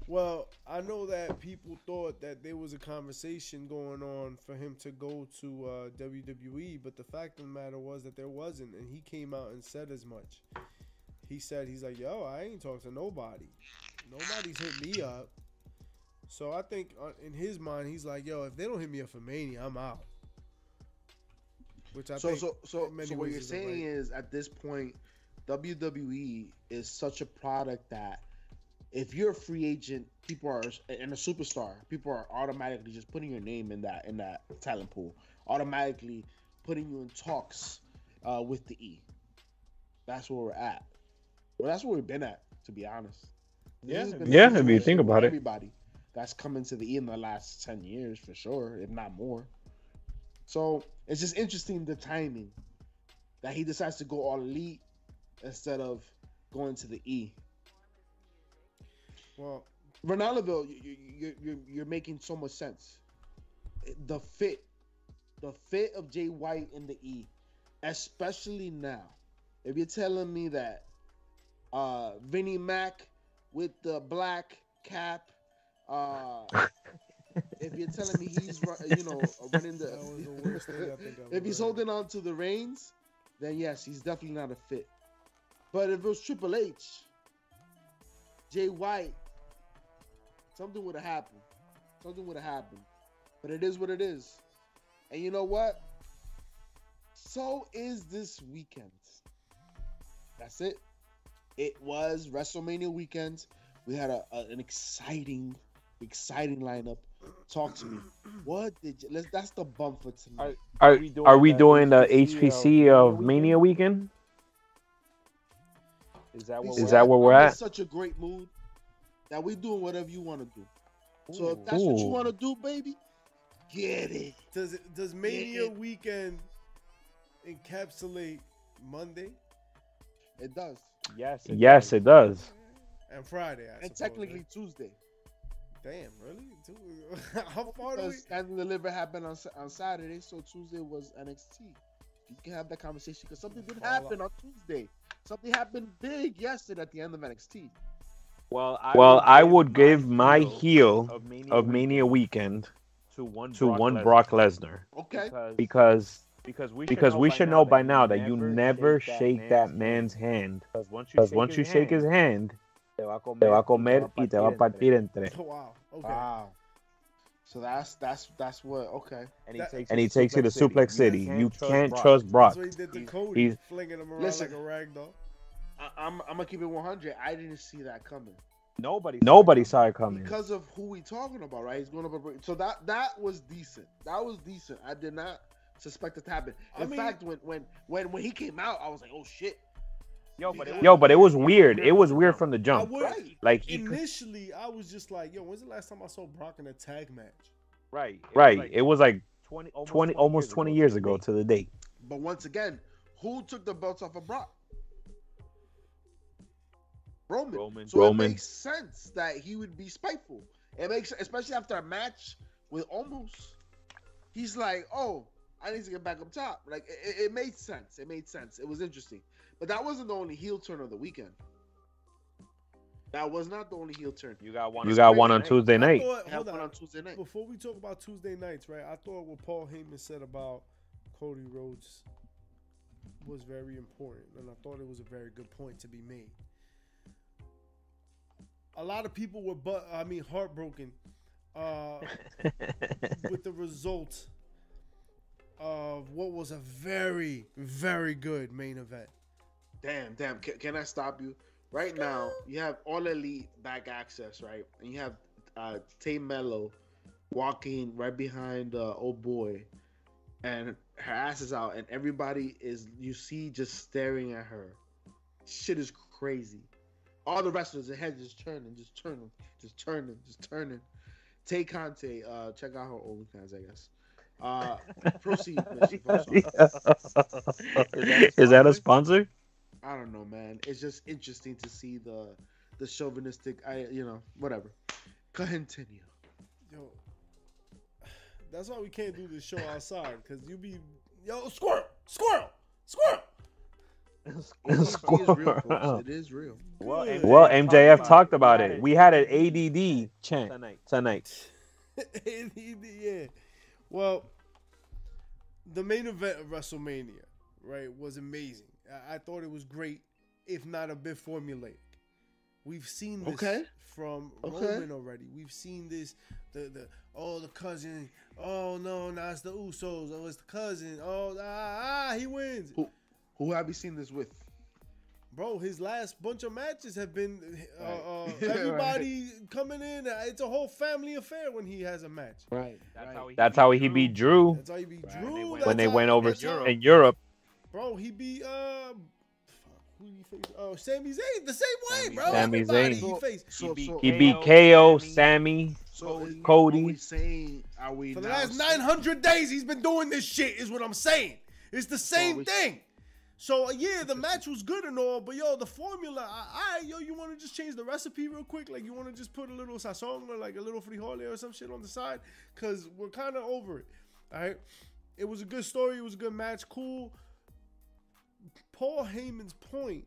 E: Well, I know that people thought that there was a conversation going on for him to go to uh, WWE, but the fact of the matter was that there wasn't, and he came out and said as much. He said he's like, "Yo, I ain't talked to nobody. Nobody's hit me up." So I think uh, in his mind, he's like, "Yo, if they don't hit me up for Mania, I'm out." Which I
C: so so so
E: many
C: so what you're saying
E: right.
C: is at this point WWE is such a product that if you're a free agent people are and a superstar people are automatically just putting your name in that in that talent pool automatically putting you in talks uh, with the E. That's where we're at. Well that's where we've been at to be honest. This
D: Yeah,
B: yeah,
C: the
B: if you think
C: for
B: about it.
C: everybody that's coming to the E in the last 10 years for sure if not more. So it's just interesting the timing that he decides to go all elite instead of going to the E.
E: well,
C: Ronaldoville, you, you, you, you're, you're making so much sense. The fit, the fit of Jay White in the E, especially now. If you're telling me that uh, Vinnie Mac with the black cap, uh, if you're telling me he's you know running
E: that was the worst thing I think
C: if he's
E: heard.
C: holding on to the reins, then yes, he's definitely not a fit. But if it was Triple H, Jay White, something would have happened. Something would have happened. But it is what it is. And you know what? So is this weekend. That's it. It was WrestleMania weekend. We had a, a- an exciting, exciting lineup. Talk to me. What did you? Let's. That's the bump for tonight.
B: Are
D: we doing
B: are we
D: the
B: doing the
D: HPC
B: HPC
D: of
B: of Mania weekend?
D: Is that what
C: He
B: Is
C: said,
B: that where we're
C: "I'm in
B: at?"
C: Such a great mood that we doing whatever you want to do. So if that's
B: Ooh.
C: what you want to do, baby, get it.
E: Does it does Mania
C: it-
E: weekend encapsulate Monday
C: It does,
D: Yes.
B: Yes, it does.
E: and Friday? I
C: and
E: suppose,
C: technically
E: right?
C: Tuesday.
E: damn, really? Two- How far do we?
C: Because Stand and Deliver happened on on Saturday, so Tuesday was NXT. You can have that conversation because something did happen on Tuesday. Something happened big yesterday at the end of NXT.
D: Well, I
B: Well,
D: would
B: I
D: give
B: would
D: my
B: give my
D: heel
B: heel
D: of Mania,
B: of Mania
D: weekend
B: weekend
D: to one
B: to
D: Brock
B: one
D: Lesnar.
B: Brock Lesnar
C: Okay,
D: because
B: because
D: because we
B: because we should know by now that you never shake that man's hand.
D: Because once you shake,
B: once
D: his,
B: you shake his hand,
D: te va a comer,
B: te va a comer y te va a partir en tres.
E: Oh, wow. Okay.
C: wow. So that's that's that's what. Okay.
D: And he
E: That-
D: takes
B: And he takes you to Suplex City. You can't trust
D: Brock.
B: Brock.
E: That's what he did to
D: He's-
E: Cody,
B: he's-
E: flinging him around
C: Listen.
E: like a rag doll.
C: I, I'm I'm gonna keep it 100. I didn't see that coming
D: Nobody.
B: Nobody saw it coming.
C: because of who we talking about, right? He's going up. a- break. So that that was decent. That was decent. I did not suspect it to happen.
E: I
C: In
E: mean-
C: fact, when when when when he came out, I was like, oh shit.
D: Yo, but it was,
B: Yo, but it was weird. It was weird from the
E: I
B: jump.
E: would,
C: Right.
B: Like he could-
E: initially, I was just like, "Yo, when's the last time I saw Brock in a tag match?"
D: right. It was
B: right.
D: like
B: It was like
D: 20, almost
B: 20, almost 20 years
D: to the
B: ago to the date.
C: But once again, who took the belts off of Brock? Roman.
D: Roman.
C: So
B: Roman.
C: it makes sense that he would be spiteful. It makes, especially after a match with almost. He's like, oh, I need to get back up top. Like it, it, it made sense. It made sense. It was interesting. But that wasn't the only heel turn of the weekend. That was not the only heel turn.
D: You got one.
B: You
D: on
B: got
D: Tuesday
B: one on
D: night.
B: Tuesday night.
E: thought, hold on.
C: on Tuesday night.
E: Before we talk about Tuesday nights, right? I thought what Paul Heyman said about Cody Rhodes was very important, and I thought it was a very good point to be made. A lot of people were, but I mean, heartbroken uh, with the result of what was a very, very good main event.
C: Damn, damn. Can, can I stop you? Right now, you have all elite back access, right? And you have uh, Tay Melo walking right behind uh, old boy, and her ass is out, and everybody is you see just staring at her. Shit is crazy. All the wrestlers, their heads just turning, just turning, just turning, just turning. Tay Conti, uh, check out her OnlyFans, I guess. Uh, proceed. Mr. Foster.
B: Is that a sponsor?
C: I don't know, man. It's just interesting to see the the chauvinistic. I you know whatever. Continue.
E: Yo, that's why we can't do this show outside because you be yo squirrel, squirrel, squirrel.
C: It is real. It is real.
D: Well, MJF
B: Well,
D: talked
B: MJF
D: about
B: talked
D: it.
B: about
D: He
B: it. We had an ADD chant
D: tonight.
B: tonight.
E: yeah. Well, the main event of WrestleMania, right, was amazing. I, I thought it was great, if not a bit formulaic. We've seen this
C: Okay.
E: from
C: Okay.
E: Roman already. We've seen this the the oh the cousin. Oh no, now it's the Usos. Oh, it's the cousin. Oh ah, ah he wins.
C: Who who have you seen this with?
E: Bro, his last bunch of matches have been uh, uh,
C: Right.
E: everybody coming in. It's a whole family affair when he has a match.
C: Right.
D: That's how he.
B: That's how he beat Drew
E: That's how he beat
C: Right.
E: Drew.
D: When they went-
B: when they went over
E: that's how-
B: in Europe.
E: Bro, he beat uh, who he face? Oh, Sami Zayn the same way,
D: Sami
E: bro.
B: Zayn. Sami Zayn.
E: he faced.
C: So,
D: beat
C: so,
B: He
D: KO,
B: beat KO,
D: Sammy,
B: Sammy.
C: so
D: Cody.
C: Are
B: Cody.
C: we saying? Are we
E: For the last 900 days, he's been doing this shit. Is what I'm saying. It's the same
C: we-
E: thing. So uh, yeah, the match was good and all, but yo, the formula, I, I yo, you want to just change the recipe real quick? Like you want to just put a little sazon or like a little frijole or some shit on the side? Cause we're kind of over it. All right. It was a good story. It was a good match. Cool. Paul Heyman's point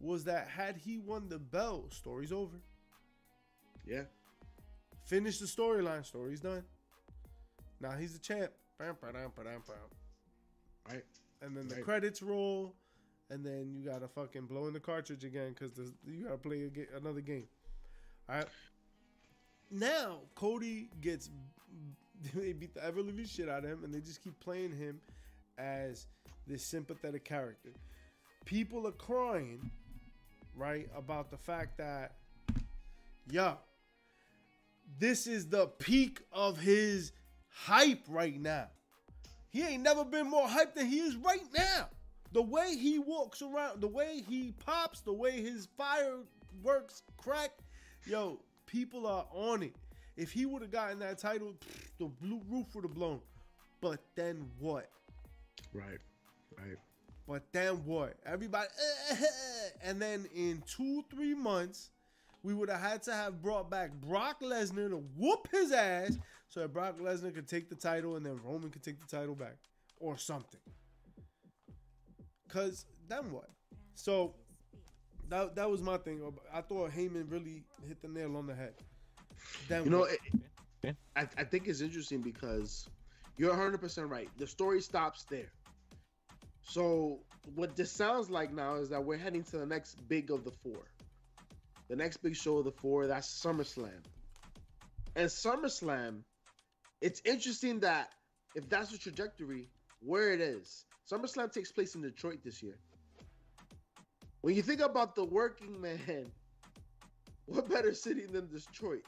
E: was that had he won the belt, story's over.
C: Yeah.
E: Finish the storyline. Story's done. Now he's the champ. Bam, ba-dam, ba-dam, bam.
C: Right.
E: And then the
C: Right.
E: credits roll, and then you gotta fucking blow in the cartridge again because you gotta play a another game. All right. Now Cody gets they beat the ever living shit out of him, and they just keep playing him as this sympathetic character. People are crying, right, about the fact that, yo, this is the peak of his hype right now. He ain't never been more hyped than he is right now. The way he walks around, the way he pops, the way his fireworks crack, yo, people are on it. If he would have gotten that title, pfft, the blue roof would have blown. But then what?
C: Right. Right.
E: But then what? Everybody, and then in two, three months, we would have had to have brought back Brock Lesnar to whoop his ass so that Brock Lesnar could take the title and then Roman could take the title back or something. Cause then what? So that that was my thing. I thought Heyman really hit the nail on the head. Then
C: You know, it, I, I think it's interesting because you're 100% right. The story stops there. So, what this sounds like now is that we're heading to the next big of the four. The next big show of the four, that's SummerSlam. And SummerSlam it's interesting that if that's the trajectory, where it is. SummerSlam takes place in Detroit this year. When you think about the working man, what better city than Detroit?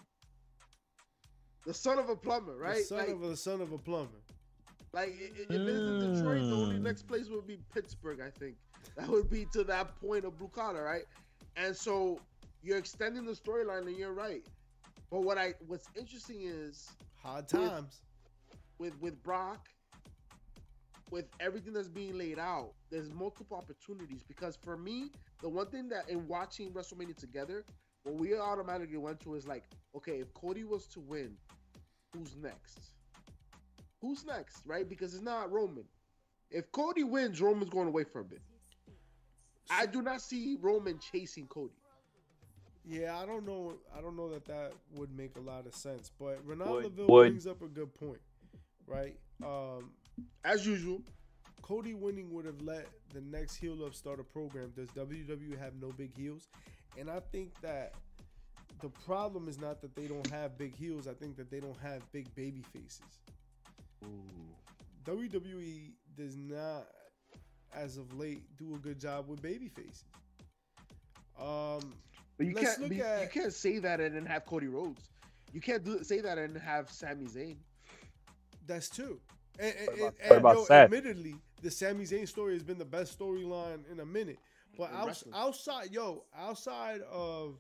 C: The son of a plumber, right?
E: The son
C: like,
E: of a son of a plumber.
C: like i- i- if it isn't Detroit, the only
B: Mm.
C: next place would be Pittsburgh, I think. That would be to that point of blue collar, right? And so you're extending the storyline, and you're right. But what I what's interesting is
E: Hard
C: With-
E: times.
C: with with Brock, with everything that's being laid out, there's multiple opportunities. Because for me, the one thing that in watching WrestleMania together, what we automatically went to is like, okay, if Cody was to win, who's next? Who's next, right? Because it's not Roman. If Cody wins, Roman's going away for a bit. I do not see Roman chasing Cody.
E: Yeah, I don't know. I don't know that that would make a lot of sense. But Ronaldo
B: Would-
E: Laville
B: would.
E: brings up a good point, right? Um,
C: As usual,
E: Cody winning would have let the next heel up start a program. Does WWE have no big heels? And I think that the problem is not that they don't have big heels. I think that they don't have big baby faces. WWE does not, as of late, do a good job with baby faces. Um,
C: but you
E: Let's
C: can't
E: look
C: be, you
E: at-
C: can't say that and then have Cody Rhodes. You can't do say that and have Sami Zayn.
E: That's true. And, and,
B: What about-
E: and-
B: what about
E: yo,
B: Seth?
E: admittedly, the Sami Zayn story has been the best storyline in a minute. But
C: In
E: outs-
C: wrestling.
E: outside, yo, outside of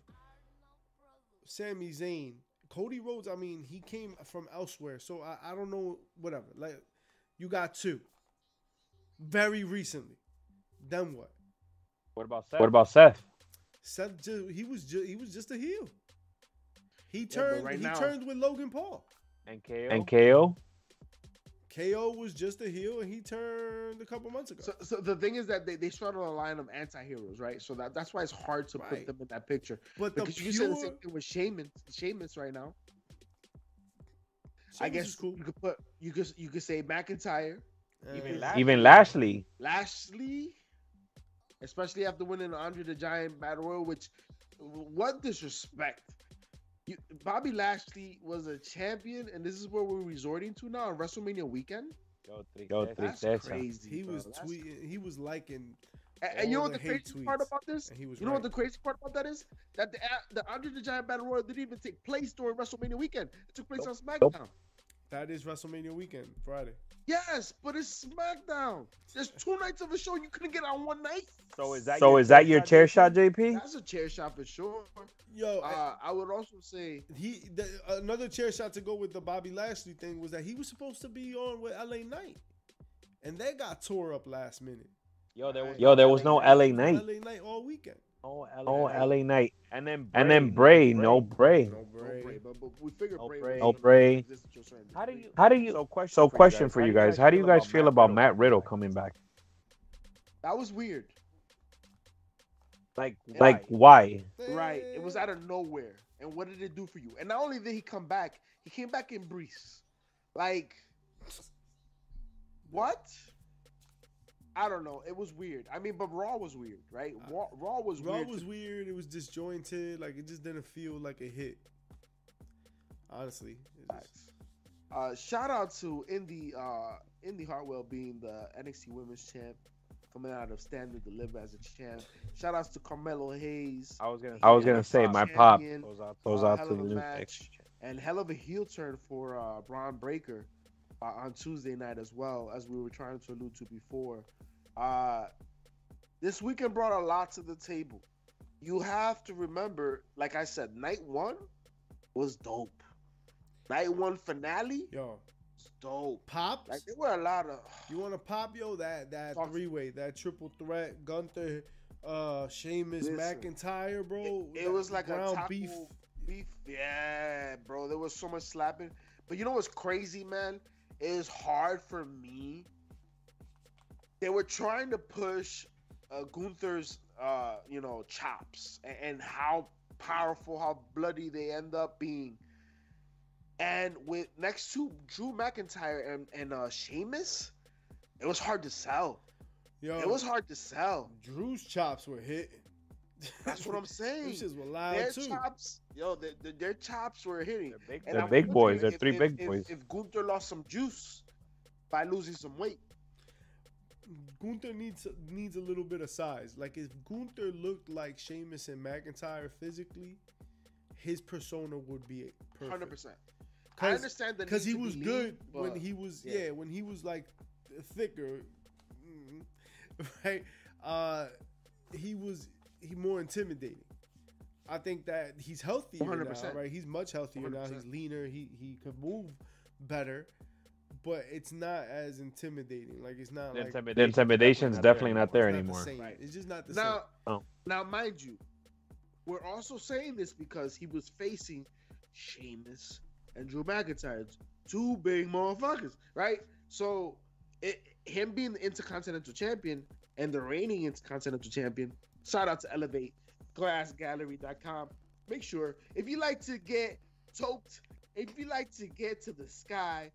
E: Sami Zayn, Cody Rhodes, I mean, he came from elsewhere. So I, I don't know, whatever. Like, you got two. Very recently. Then what?
D: What about Seth?
B: What about Seth?
E: Seth, ju- he was ju- he was just a heel. He
C: but
E: turned.
C: right
E: he
C: now-
E: turned with Logan Paul.
D: and KO?
B: And KO?
E: KO was just a heel, and he turned a couple months ago.
C: So, so the thing is that they, they straddle a line of anti-heroes, right? So that, that's why it's hard to
E: Right.
C: put them in that picture.
E: but the
C: Because you can say the
E: pure,
C: same thing with Sheamus, Sheamus right now. I guess
E: cool.
C: you could put you could you could say McIntyre,
D: Even
E: Uh,
D: Lashley.
B: Even Lashley.
C: Lashley, especially after winning the Andre the Giant Battle Royal, which what disrespect. You, Bobby Lashley was a champion, and this is where we're resorting to now on WrestleMania weekend.
D: Yo,
B: Yo,
D: tristeza.
C: That's
B: Tristeza.
C: crazy.
E: He
C: bro.
E: was
C: That's-
E: tweeting. He was liking,
C: And, and you know what the
E: the hate
C: crazy part about this?
E: and he was.
C: You know
E: right.
C: what the crazy part about that is? That the the Andre the Giant Battle Royal didn't even take place during WrestleMania weekend. It took place
D: Nope.
C: on SmackDown.
E: That is WrestleMania weekend, Friday.
C: Yes, but it's SmackDown. There's two nights of a show you couldn't get on one night.
D: So is that
B: So
D: your
B: is that your chair shot,
D: JP?
B: JP?
C: That's a chair shot for sure.
E: Yo,
C: Uh, I would also say
E: he the, another chair shot to go with the Bobby Lashley thing was that he was supposed to be on with LA Knight, and they got tore up last minute.
D: Yo, there was
B: Yo, there was no LA
E: LA
B: Knight.
E: Knight all weekend.
D: Oh, LA.
B: Oh, LA Knight.
D: And then
B: And then Bray, no Bray.
E: No
C: no
E: Bray.
C: Bray, but, but we figured
D: No
C: Bray.
D: Bray.
C: was
B: No Bray.
C: exist to a certain
D: How do you?
B: How do you?
D: So question.
B: So,
D: for you
B: question
D: guys.
B: for you guys: How do you guys feel about Matt Riddle coming back?
C: That was weird.
D: Like,
B: Like,
D: why?
B: why?
C: Right. It was out of nowhere. And what did it do for you? And not only did he come back, he came back in Brees. Like, what? I don't know. It was weird. I mean, but Raw was weird, right? Raw, Raw was weird.
E: Raw
C: weird.
E: was
C: too.
E: weird. It was disjointed. Like it just didn't feel like a hit. Honestly, it just-
C: Uh, shout out to Indi uh, Indi Hartwell being the NXT Women's Champ, coming out of Stand and Deliver as a champ. Shout outs to Carmelo Hayes.
D: I was gonna.
B: I was
D: say,
B: gonna say my
C: Champion.
B: pop
D: Goes out to-
B: goes
C: Uh,
B: out to the
C: a
B: new
C: match.
B: X.
C: and hell of a heel turn for uh, Bron Breakker uh, on Tuesday night as well, as we were trying to allude to before. Uh, this weekend brought a lot to the table. You have to remember, like I said, night one was dope. Night one finale
E: yo
C: dope.
E: pops.
C: Like there were a lot of
E: you want to pop yo that that three way that triple threat Gunther, uh, Sheamus,
C: Listen,
E: McIntyre, bro.
C: it, it was like a taco
E: beef.
C: beef. Yeah, bro. There was so much slapping. But you know what's crazy, man? It is hard for me. They were trying to push uh, Gunther's, uh, you know, chops and, and how powerful, how bloody they end up being. And with next to Drew McIntyre and and uh, Sheamus, it was hard to sell.
E: Yo,
C: It was hard to sell.
E: Drew's chops were hitting.
C: That's what I'm saying.
E: Them shits were loud
C: Their
E: too.
C: chops, yo, their, their, their chops were hitting.
D: They're big.
B: They're big boys. They're
C: if-
B: three
C: if-
B: big
C: if-
B: boys.
C: If Gunther lost some juice by losing some weight,
E: Gunther needs needs a little bit of size. Like if Gunther looked like Sheamus and McIntyre physically, his persona would be perfect.
C: hundred percent. I understand that
E: because he was good when he was
C: yeah.
E: yeah. when he was like thicker, right? Uh, he was he more intimidating. I think that he's healthier
C: 100%.
E: now, right? He's much healthier now.
C: 100%.
E: He's leaner. He he could move better, but it's not as intimidating. Like it's not
B: The,
E: like
B: intimidation, the intimidation's definitely not there
E: it's not
B: anymore.
E: The.
C: Right.
E: It's just not the
C: now,
E: same.
B: Oh.
C: now, mind you, we're also saying this because he was facing Sheamus and Drew McIntyre, two big motherfuckers, right? So, it, him being the Intercontinental Champion and the reigning Intercontinental Champion, shout out to Elevate glassgallery.com. Make sure if you like to get toked, if you like to get to the sky,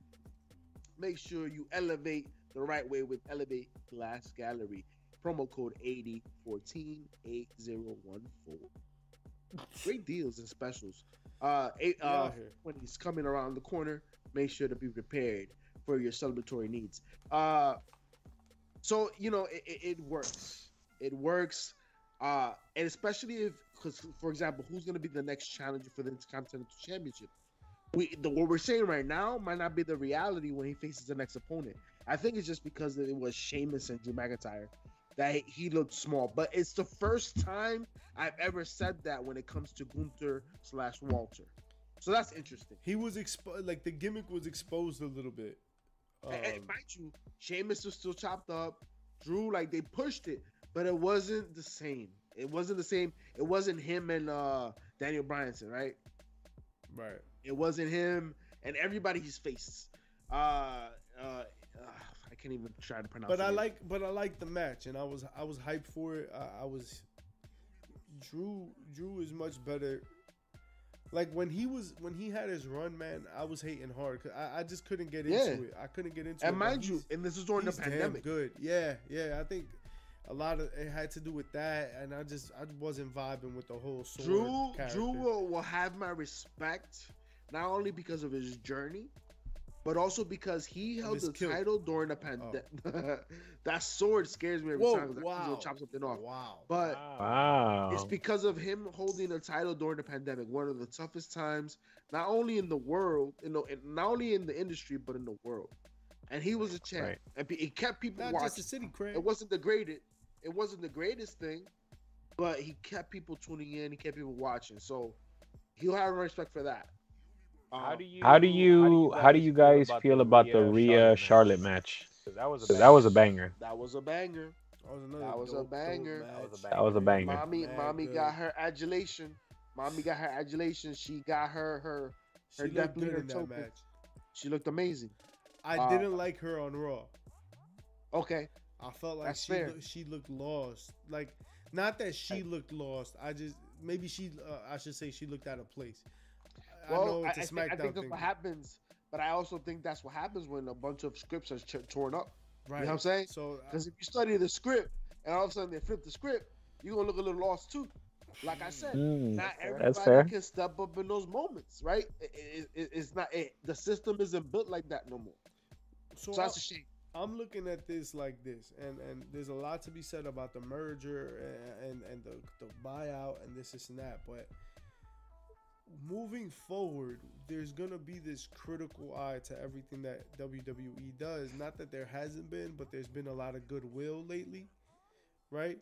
C: make sure you elevate the right way with Elevate Glass Gallery. Promo code 8014 8014. Great deals and specials. Uh, eight, uh, when he's coming around the corner, make sure to be prepared for your celebratory needs. Uh, so you know it, it, it works. It works, uh, and especially if, because for example, who's going to be the next challenger for the Intercontinental Championship? We the, what we're saying right now might not be the reality when he faces the next opponent. I think it's just because it was Sheamus and Drew McIntyre that he- looked small. But it's the first time I've ever said that when it comes to Gunther slash Walter. So that's interesting.
E: He was exposed. Like the gimmick was exposed a little bit.
C: And- and
E: Um,
C: mind you, Sheamus was still chopped up. Drew, like they pushed it, but it wasn't the same. It wasn't the same. It wasn't him and uh Daniel Bryanson, right?
E: right.
C: It wasn't him and everybody he's faced. Uh, uh, uh I can't even try to pronounce.
E: But
C: it.
E: I like, but I like the match, and I was, I was hyped for it. I, I was. Drew, Drew is much better. Like when he was, when he had his run, man, I was hating hard. 'cause I, I just couldn't get into it. I couldn't get into it.
C: And mind you, and this is during the pandemic.
E: good. Yeah, yeah. I think a lot of it had to do with that, and I just, I wasn't vibing with the whole
C: Drew,
E: character.
C: Drew will, will have my respect not only because of his journey, but also because he held the
E: kill.
C: title during the oh. pandemic. that sword scares me every
E: Whoa,
C: time. 'cause that
E: wow.
C: will chop something off.
E: Wow.
C: But
B: Wow.
C: it's because of him holding the title during the pandemic, one of the toughest times, not only in the world, you know, and not only in the industry, but in the world. And he was a champ,
B: Right.
C: and pe- it kept people
E: Not
C: watching.
E: just the city, Craig.
C: It wasn't the greatest. It wasn't the greatest thing, but he kept people tuning in. He kept people watching. So he'll have respect for that.
D: How
C: Um,
D: do you?
B: How do you how do you guys feel about the Rhea Charlotte match?
D: 'Cause That was a
B: 'Cause that was a banger.
C: That was a banger.
E: That was another.
C: That was a
E: dope, dope
C: banger.
D: That was a
E: match.
B: That was a banger.
C: Mommy,
E: Man,
C: mommy
E: good.
C: got her adulation. Mommy got her adulation. She got her her.
E: She
C: Her
E: looked
C: definitely
E: good
C: her
E: in that
C: token.
E: match.
C: She looked amazing.
E: I
C: Uh,
E: didn't like her on Raw.
C: Okay,
E: I felt like
C: That's
E: she
C: fair.
E: look, she looked lost. Like not that she looked lost. I just maybe she uh, I should say she looked out of place. I
C: well,
E: know
C: I,
E: it's a
C: I, think,
E: SmackDown
C: I think that's what happens. But I also think that's what happens when a bunch of scripts are ch- torn up.
E: right?
C: You know what I'm saying?
E: So uh,
C: Because if you study the script and all of a sudden they flip the script, you're gonna look a little lost too. Like I said,
B: Mm,
C: not
E: fair.
C: everybody can step up in those moments, right? It, it, it- it's not it, the system isn't built like that no more.
E: so,
C: So
E: I,
C: that's a shame.
E: I'm looking at this like this, and and there's a lot to be said about the merger and and, and the the buyout and this this and that, but. Moving forward, there's gonna be this critical eye to everything that WWE does. Not that there hasn't been, but there's been a lot of goodwill lately, right?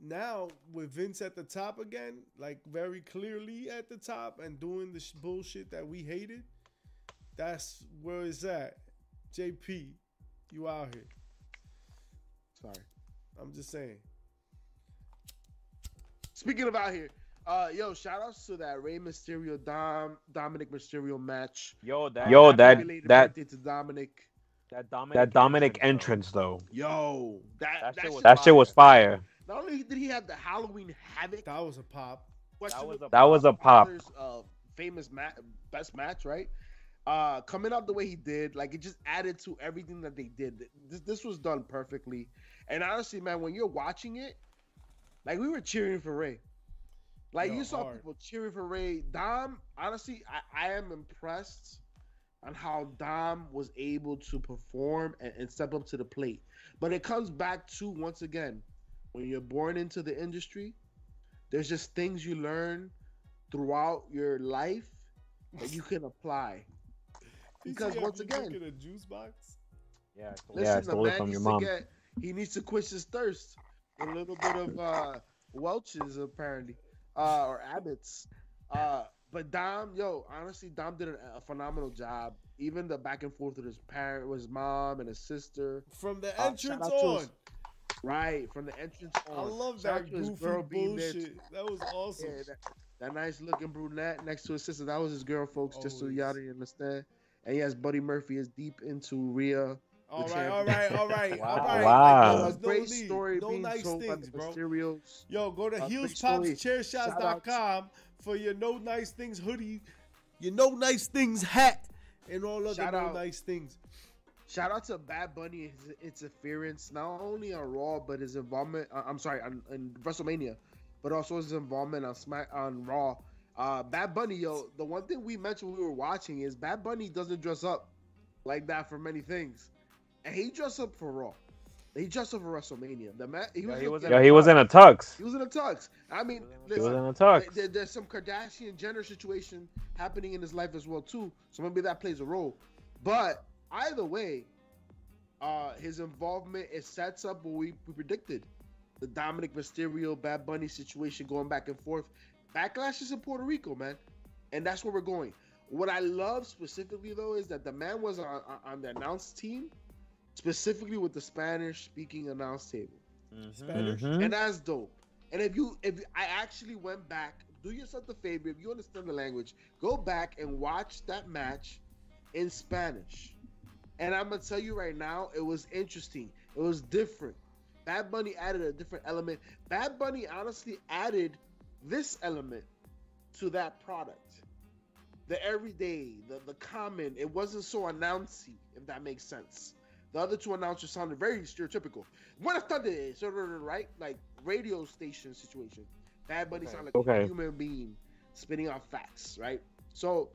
E: Now with Vince at the top again, like very clearly at the top and doing this bullshit that we hated, that's where it's at. JP, you out here.
C: Sorry.
E: I'm just saying.
C: Speaking of out here, uh, yo, shout outs to that Rey Mysterio Dom Dominik Mysterio match.
D: Yo, that
B: Yo,
C: Happy
B: that that
C: birthday to Dominik.
D: that Dominik
B: that Dominik
D: though.
B: entrance though.
C: Yo, that
D: That
C: that,
D: shit was
C: shit-
B: That shit was fire.
C: Not only did he have the Halloween Havoc,
E: That was a pop.
C: question
D: was a
B: That was a pop.
C: uh, famous ma- best match, right? Uh, coming out the way he did, like it just added to everything that they did. This, this was done perfectly. And honestly, man, when you're watching it, Like we were cheering for Rey. Like
E: Yo,
C: you saw
E: hard.
C: people cheering for Rey. Dom, honestly, I, I am impressed on how Dom was able to perform and, and step up to the plate. But it comes back to once again, when you're born into the industry, there's just things you learn throughout your life that you can apply. Because once again-
E: drinking a juice box.
D: Yeah, it's the
B: Yeah,
C: Listen, the man
B: from
C: needs
B: your
C: to
B: mom.
C: get he needs to quench his thirst. A little bit of uh Welch's apparently. Uh or Abbott's. Uh but Dom, yo, honestly, Dom did a, a phenomenal job. Even the back and forth with his parent, with his mom and his sister.
E: From the
C: Uh,
E: entrance
C: to
E: on.
C: his- Right, from the entrance on.
E: I love that
C: out to his
E: goofy bullshit. That was awesome.
C: Yeah, that, that nice looking brunette next to his sister. That was his girl, folks, just so y'all didn't understand. And yes, Buddy Murphy is deep into Rhea.
E: All
C: the
E: right, all
C: champion.
E: right, all right,
D: Wow.
E: all right.
B: Wow.
E: Like, was no
C: great
E: need.
C: story
E: no
C: being
E: nice
C: told
E: things,
C: by
E: bro.
C: the Mysterios.
E: Yo, go to
C: Uh,
E: heelspopschairShots.com for your no nice things hoodie, your no nice things hat, and all other
C: Shout
E: no
C: out.
E: nice things.
C: Shout out to Bad Bunny and his interference, not only on Raw, but his involvement. Uh, I'm sorry, on, on WrestleMania, but also his involvement on Smack on Raw. Uh, Bad Bunny, yo, the one thing we mentioned when we were watching is Bad Bunny doesn't dress up like that for many things, and he dressed up for Raw. He dressed up for WrestleMania. The man, he
D: Yeah,
C: was,
D: he was
C: looking-
B: Yo, he was in a tux.
C: he was in a tux. I mean,
B: He was in a tux.
C: there- there's some Kardashian Jenner situation happening in his life as well too. So maybe that plays a role. But either way, uh, his involvement it sets up what we, we predicted: the Dominik Mysterio Bad Bunny situation going back and forth. Backlash is in Puerto Rico, man, and that's where we're going. What I love specifically though is that the man was on, on- on the announce team, specifically with the Spanish-speaking announce table
E: Spanish.
B: Mhm.
C: and that's dope. And if you, if I actually went back, do yourself the favor. If you understand the language, go back and watch that match in Spanish. And I'm gonna tell you right now, it was interesting. It was different. Bad Bunny added a different element. Bad Bunny honestly added this element to that product. The everyday, the the common. It wasn't so announcy, if that makes sense. The other two announcers sounded very stereotypical. What Buenas tardes, right? Like radio station situation. Bad Bunny
D: Okay.
C: sounded like
B: Okay.
C: a human being spitting out facts, right? So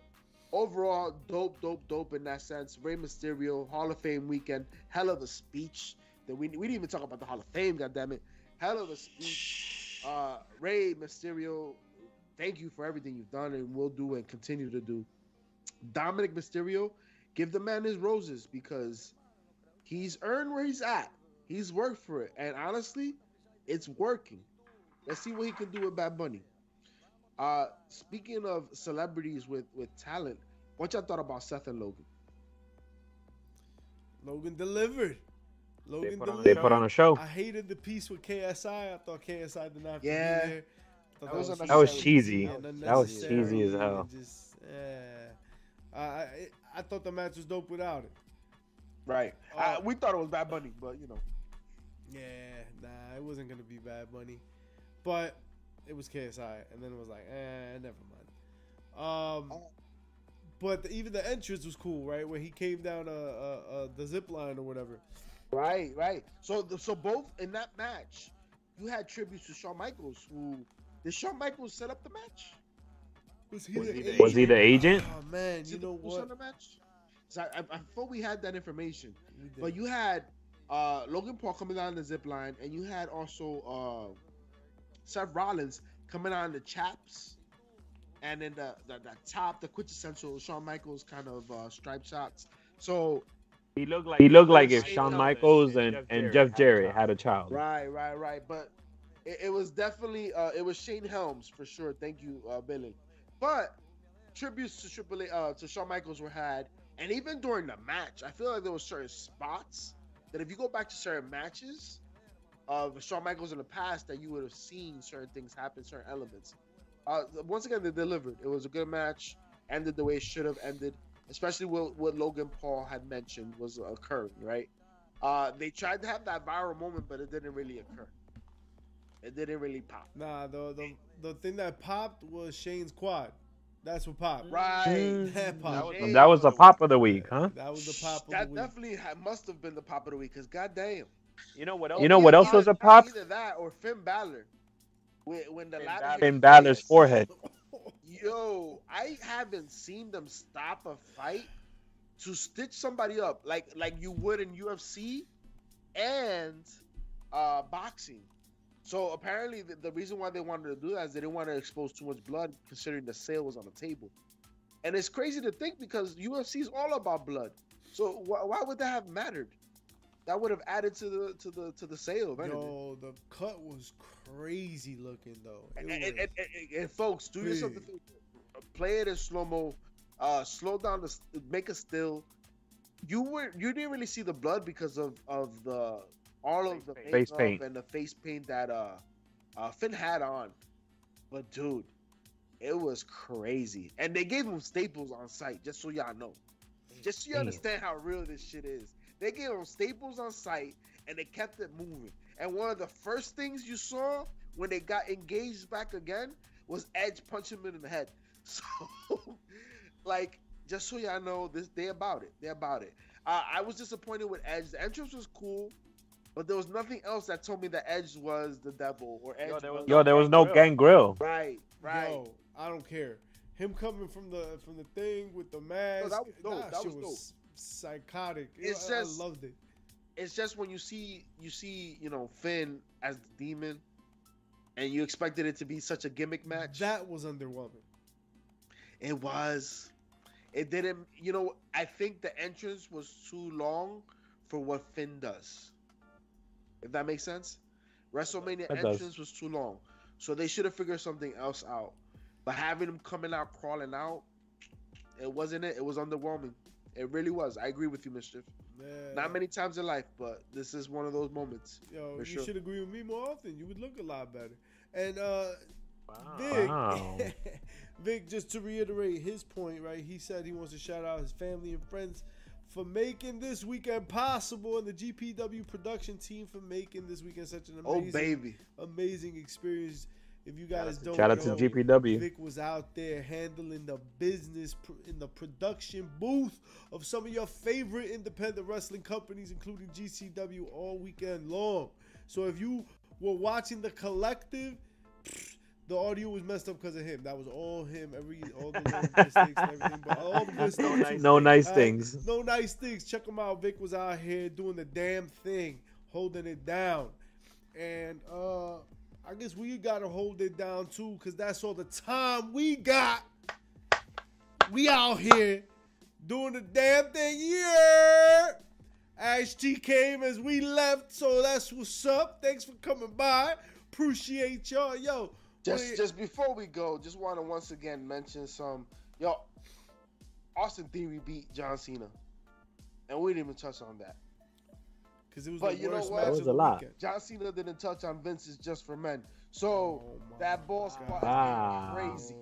C: overall, dope, dope, dope in that sense. Rey Mysterio, Hall of Fame weekend, hell of a speech. That we we didn't even talk about the Hall of Fame, goddammit. Hell of a speech. Uh Rey Mysterio, thank you for everything you've done and will do and continue to do. Dominik Mysterio, give the man his roses because he's earned where he's at. He's worked for it. And honestly, it's working. Let's see what he can do with Bad Bunny. Uh speaking of celebrities with with talent, what y'all thought about Seth and Logan?
E: Logan delivered. Logan
D: put on
B: They put on a show.
E: I hated the piece with KSI. I thought KSI did not
C: Yeah.
E: to be there. I
C: That was
B: That was cheesy. That was cheesy as hell.
E: and Just, eh. I, I I thought the match was dope without it.
C: Right.
E: Oh.
C: Uh, we thought it was Bad Bunny, but you know.
E: Yeah, nah, it wasn't gonna be Bad Bunny, but it was KSI, and then it was like, eh, never mind. Um, but the, even the entrance was cool, right? When he came down uh, uh, uh the zip line or whatever.
C: Right, right. So, the, so both in that match, you had tributes to Shawn Michaels. Who did Shawn Michaels set up the match?
E: Was he,
D: Was
E: the,
D: he
E: agent?
B: Was he the agent?
E: Oh man, you
C: it the
E: know
C: who's on
E: what?
C: The match? So I, I, I thought we had that information,
E: We
C: but you had uh, Logan Paul coming down the zip line, and you had also uh, Seth Rollins coming on the chaps, and then the, the the top, the quintessential Shawn Michaels kind of uh, stripe shots. So
B: He looked like he looked like if Shawn
C: Helms
B: Michaels and, and Jeff Jarrett had a child.
C: Right, right, right. But it, it was definitely uh, it was Shane Helms for sure. Thank you, uh, Billy. But tributes to Triple A, uh, to Shawn Michaels were had, and even during the match, I feel like there were certain spots that if you go back to certain matches of Shawn Michaels in the past, that you would have seen certain things happen, certain elements. Uh, once again, they delivered. It was a good match, ended the way it should have ended, especially what, what Logan Paul had mentioned was occurring. Right. Uh, they tried to have that viral moment, but it didn't really occur. It didn't really pop.
E: Nah, the the the thing that popped was Shane's quad. That's what pop.
C: Right.
E: That popped.
C: Hey,
B: That was the pop of the week, huh?
E: That was the pop of
C: That
E: the week.
C: That definitely ha- must have been the pop of the week. Cause goddamn,
D: You know what else?
B: You know what else was a pop?
C: Either that or Finn Balor. when, when the
D: Finn Balor.
B: Finn Balor's forehead.
C: Yo, I haven't seen them stop a fight to stitch somebody up like like you would in UFC and uh boxing. So apparently the, the reason why they wanted to do that is they didn't want to expose too much blood considering the sale was on the table. And it's crazy to think because UFC is all about blood. So wh- why would that have mattered? That would have added to the to the to the sale.
E: Yo, the cut was crazy looking though.
C: And, and, and- and- folks, do yourself a favor. Play it in slow mo. Uh, slow down the, make a still. You were you didn't really see the blood because of of the all of the
D: Face
B: Face paint.
C: and the face paint that uh, uh Finn had on. But dude, it was crazy, and they gave him staples on site just so y'all know, just so you
B: Damn.
C: understand how real this shit is. They gave him staples on site, and they kept it moving. And one of the first things you saw when they got engaged back again was Edge punching him in the head. So, like, just so y'all know, this they about it. They about it. Uh, I was disappointed with Edge. The entrance was cool, but there was nothing else that told me that Edge was the devil or Edge.
D: Yo, there was
B: Yo, there was no Gangrel.
C: right, right.
E: Yo, I don't care. Him coming from the from the thing with the mask,
C: that was dope. That
E: shit
C: was
E: psychotic.
C: It's
E: I,
C: just-
E: I loved it.
C: It's just when you see you see you know Finn as the demon, and you expected it to be such a gimmick match.
E: That was underwhelming.
C: It was. It didn't. You know, I think the entrance was too long for what Finn does. If that makes sense. WrestleMania
B: That does.
C: entrance was too long, so they should have figured something else out. But having him coming out crawling out, it wasn't it. It was underwhelming. It really was. I agree with you, Mischief.
E: Man,
C: Not many times in life, but this is one of those moments.
E: Yo, you
C: sure.
E: should agree with me more often. You would look a lot better. And uh
D: Wow.
E: Vic,
B: Wow.
E: Vic, just to reiterate his point, right? He said he wants to shout out his family and friends for making this weekend possible, and the GPW production team for making this weekend such an
C: Oh
E: amazing,
C: baby,
E: amazing experience. If you guys don't
B: Shout out
E: know,
B: to GPW.
E: Vic was out there handling the business pr- in the production booth of some of your favorite independent wrestling companies, including GCW, all weekend long. So if you were watching the collective, the audio was messed up because of him. That was all him. Every all the mistakes and everything, but all the good stuff. too.
B: No nice
E: All right?
B: things.
E: No nice things. Check him out. Vic was out here doing the damn thing, holding it down. And uh I guess we gotta hold it down too, because that's all the time we got. We out here doing the damn thing. Yeah. Ash T came as we left, so that's what's up. Thanks for coming by. Appreciate y'all. Yo,
C: just
E: what-
C: just before we go, just want to once again mention some. Yo, Austin Theory beat John Cena, and we didn't even touch on that.
E: Cause it was
C: But
E: the
C: you know
E: worst
C: what?
E: match
B: was
E: of
B: a lot.
E: weekend.
C: John Cena didn't touch on Vince's Just for Men. So
E: Oh
C: that ball spot
B: Wow.
C: is crazy.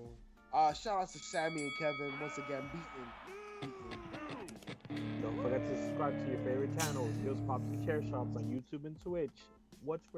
C: Uh, shout out to Sami and Kevin once again beating. beating.
D: Don't forget to subscribe to your favorite channels, Heels Pops and Chair Shots on YouTube and Twitch. Watch for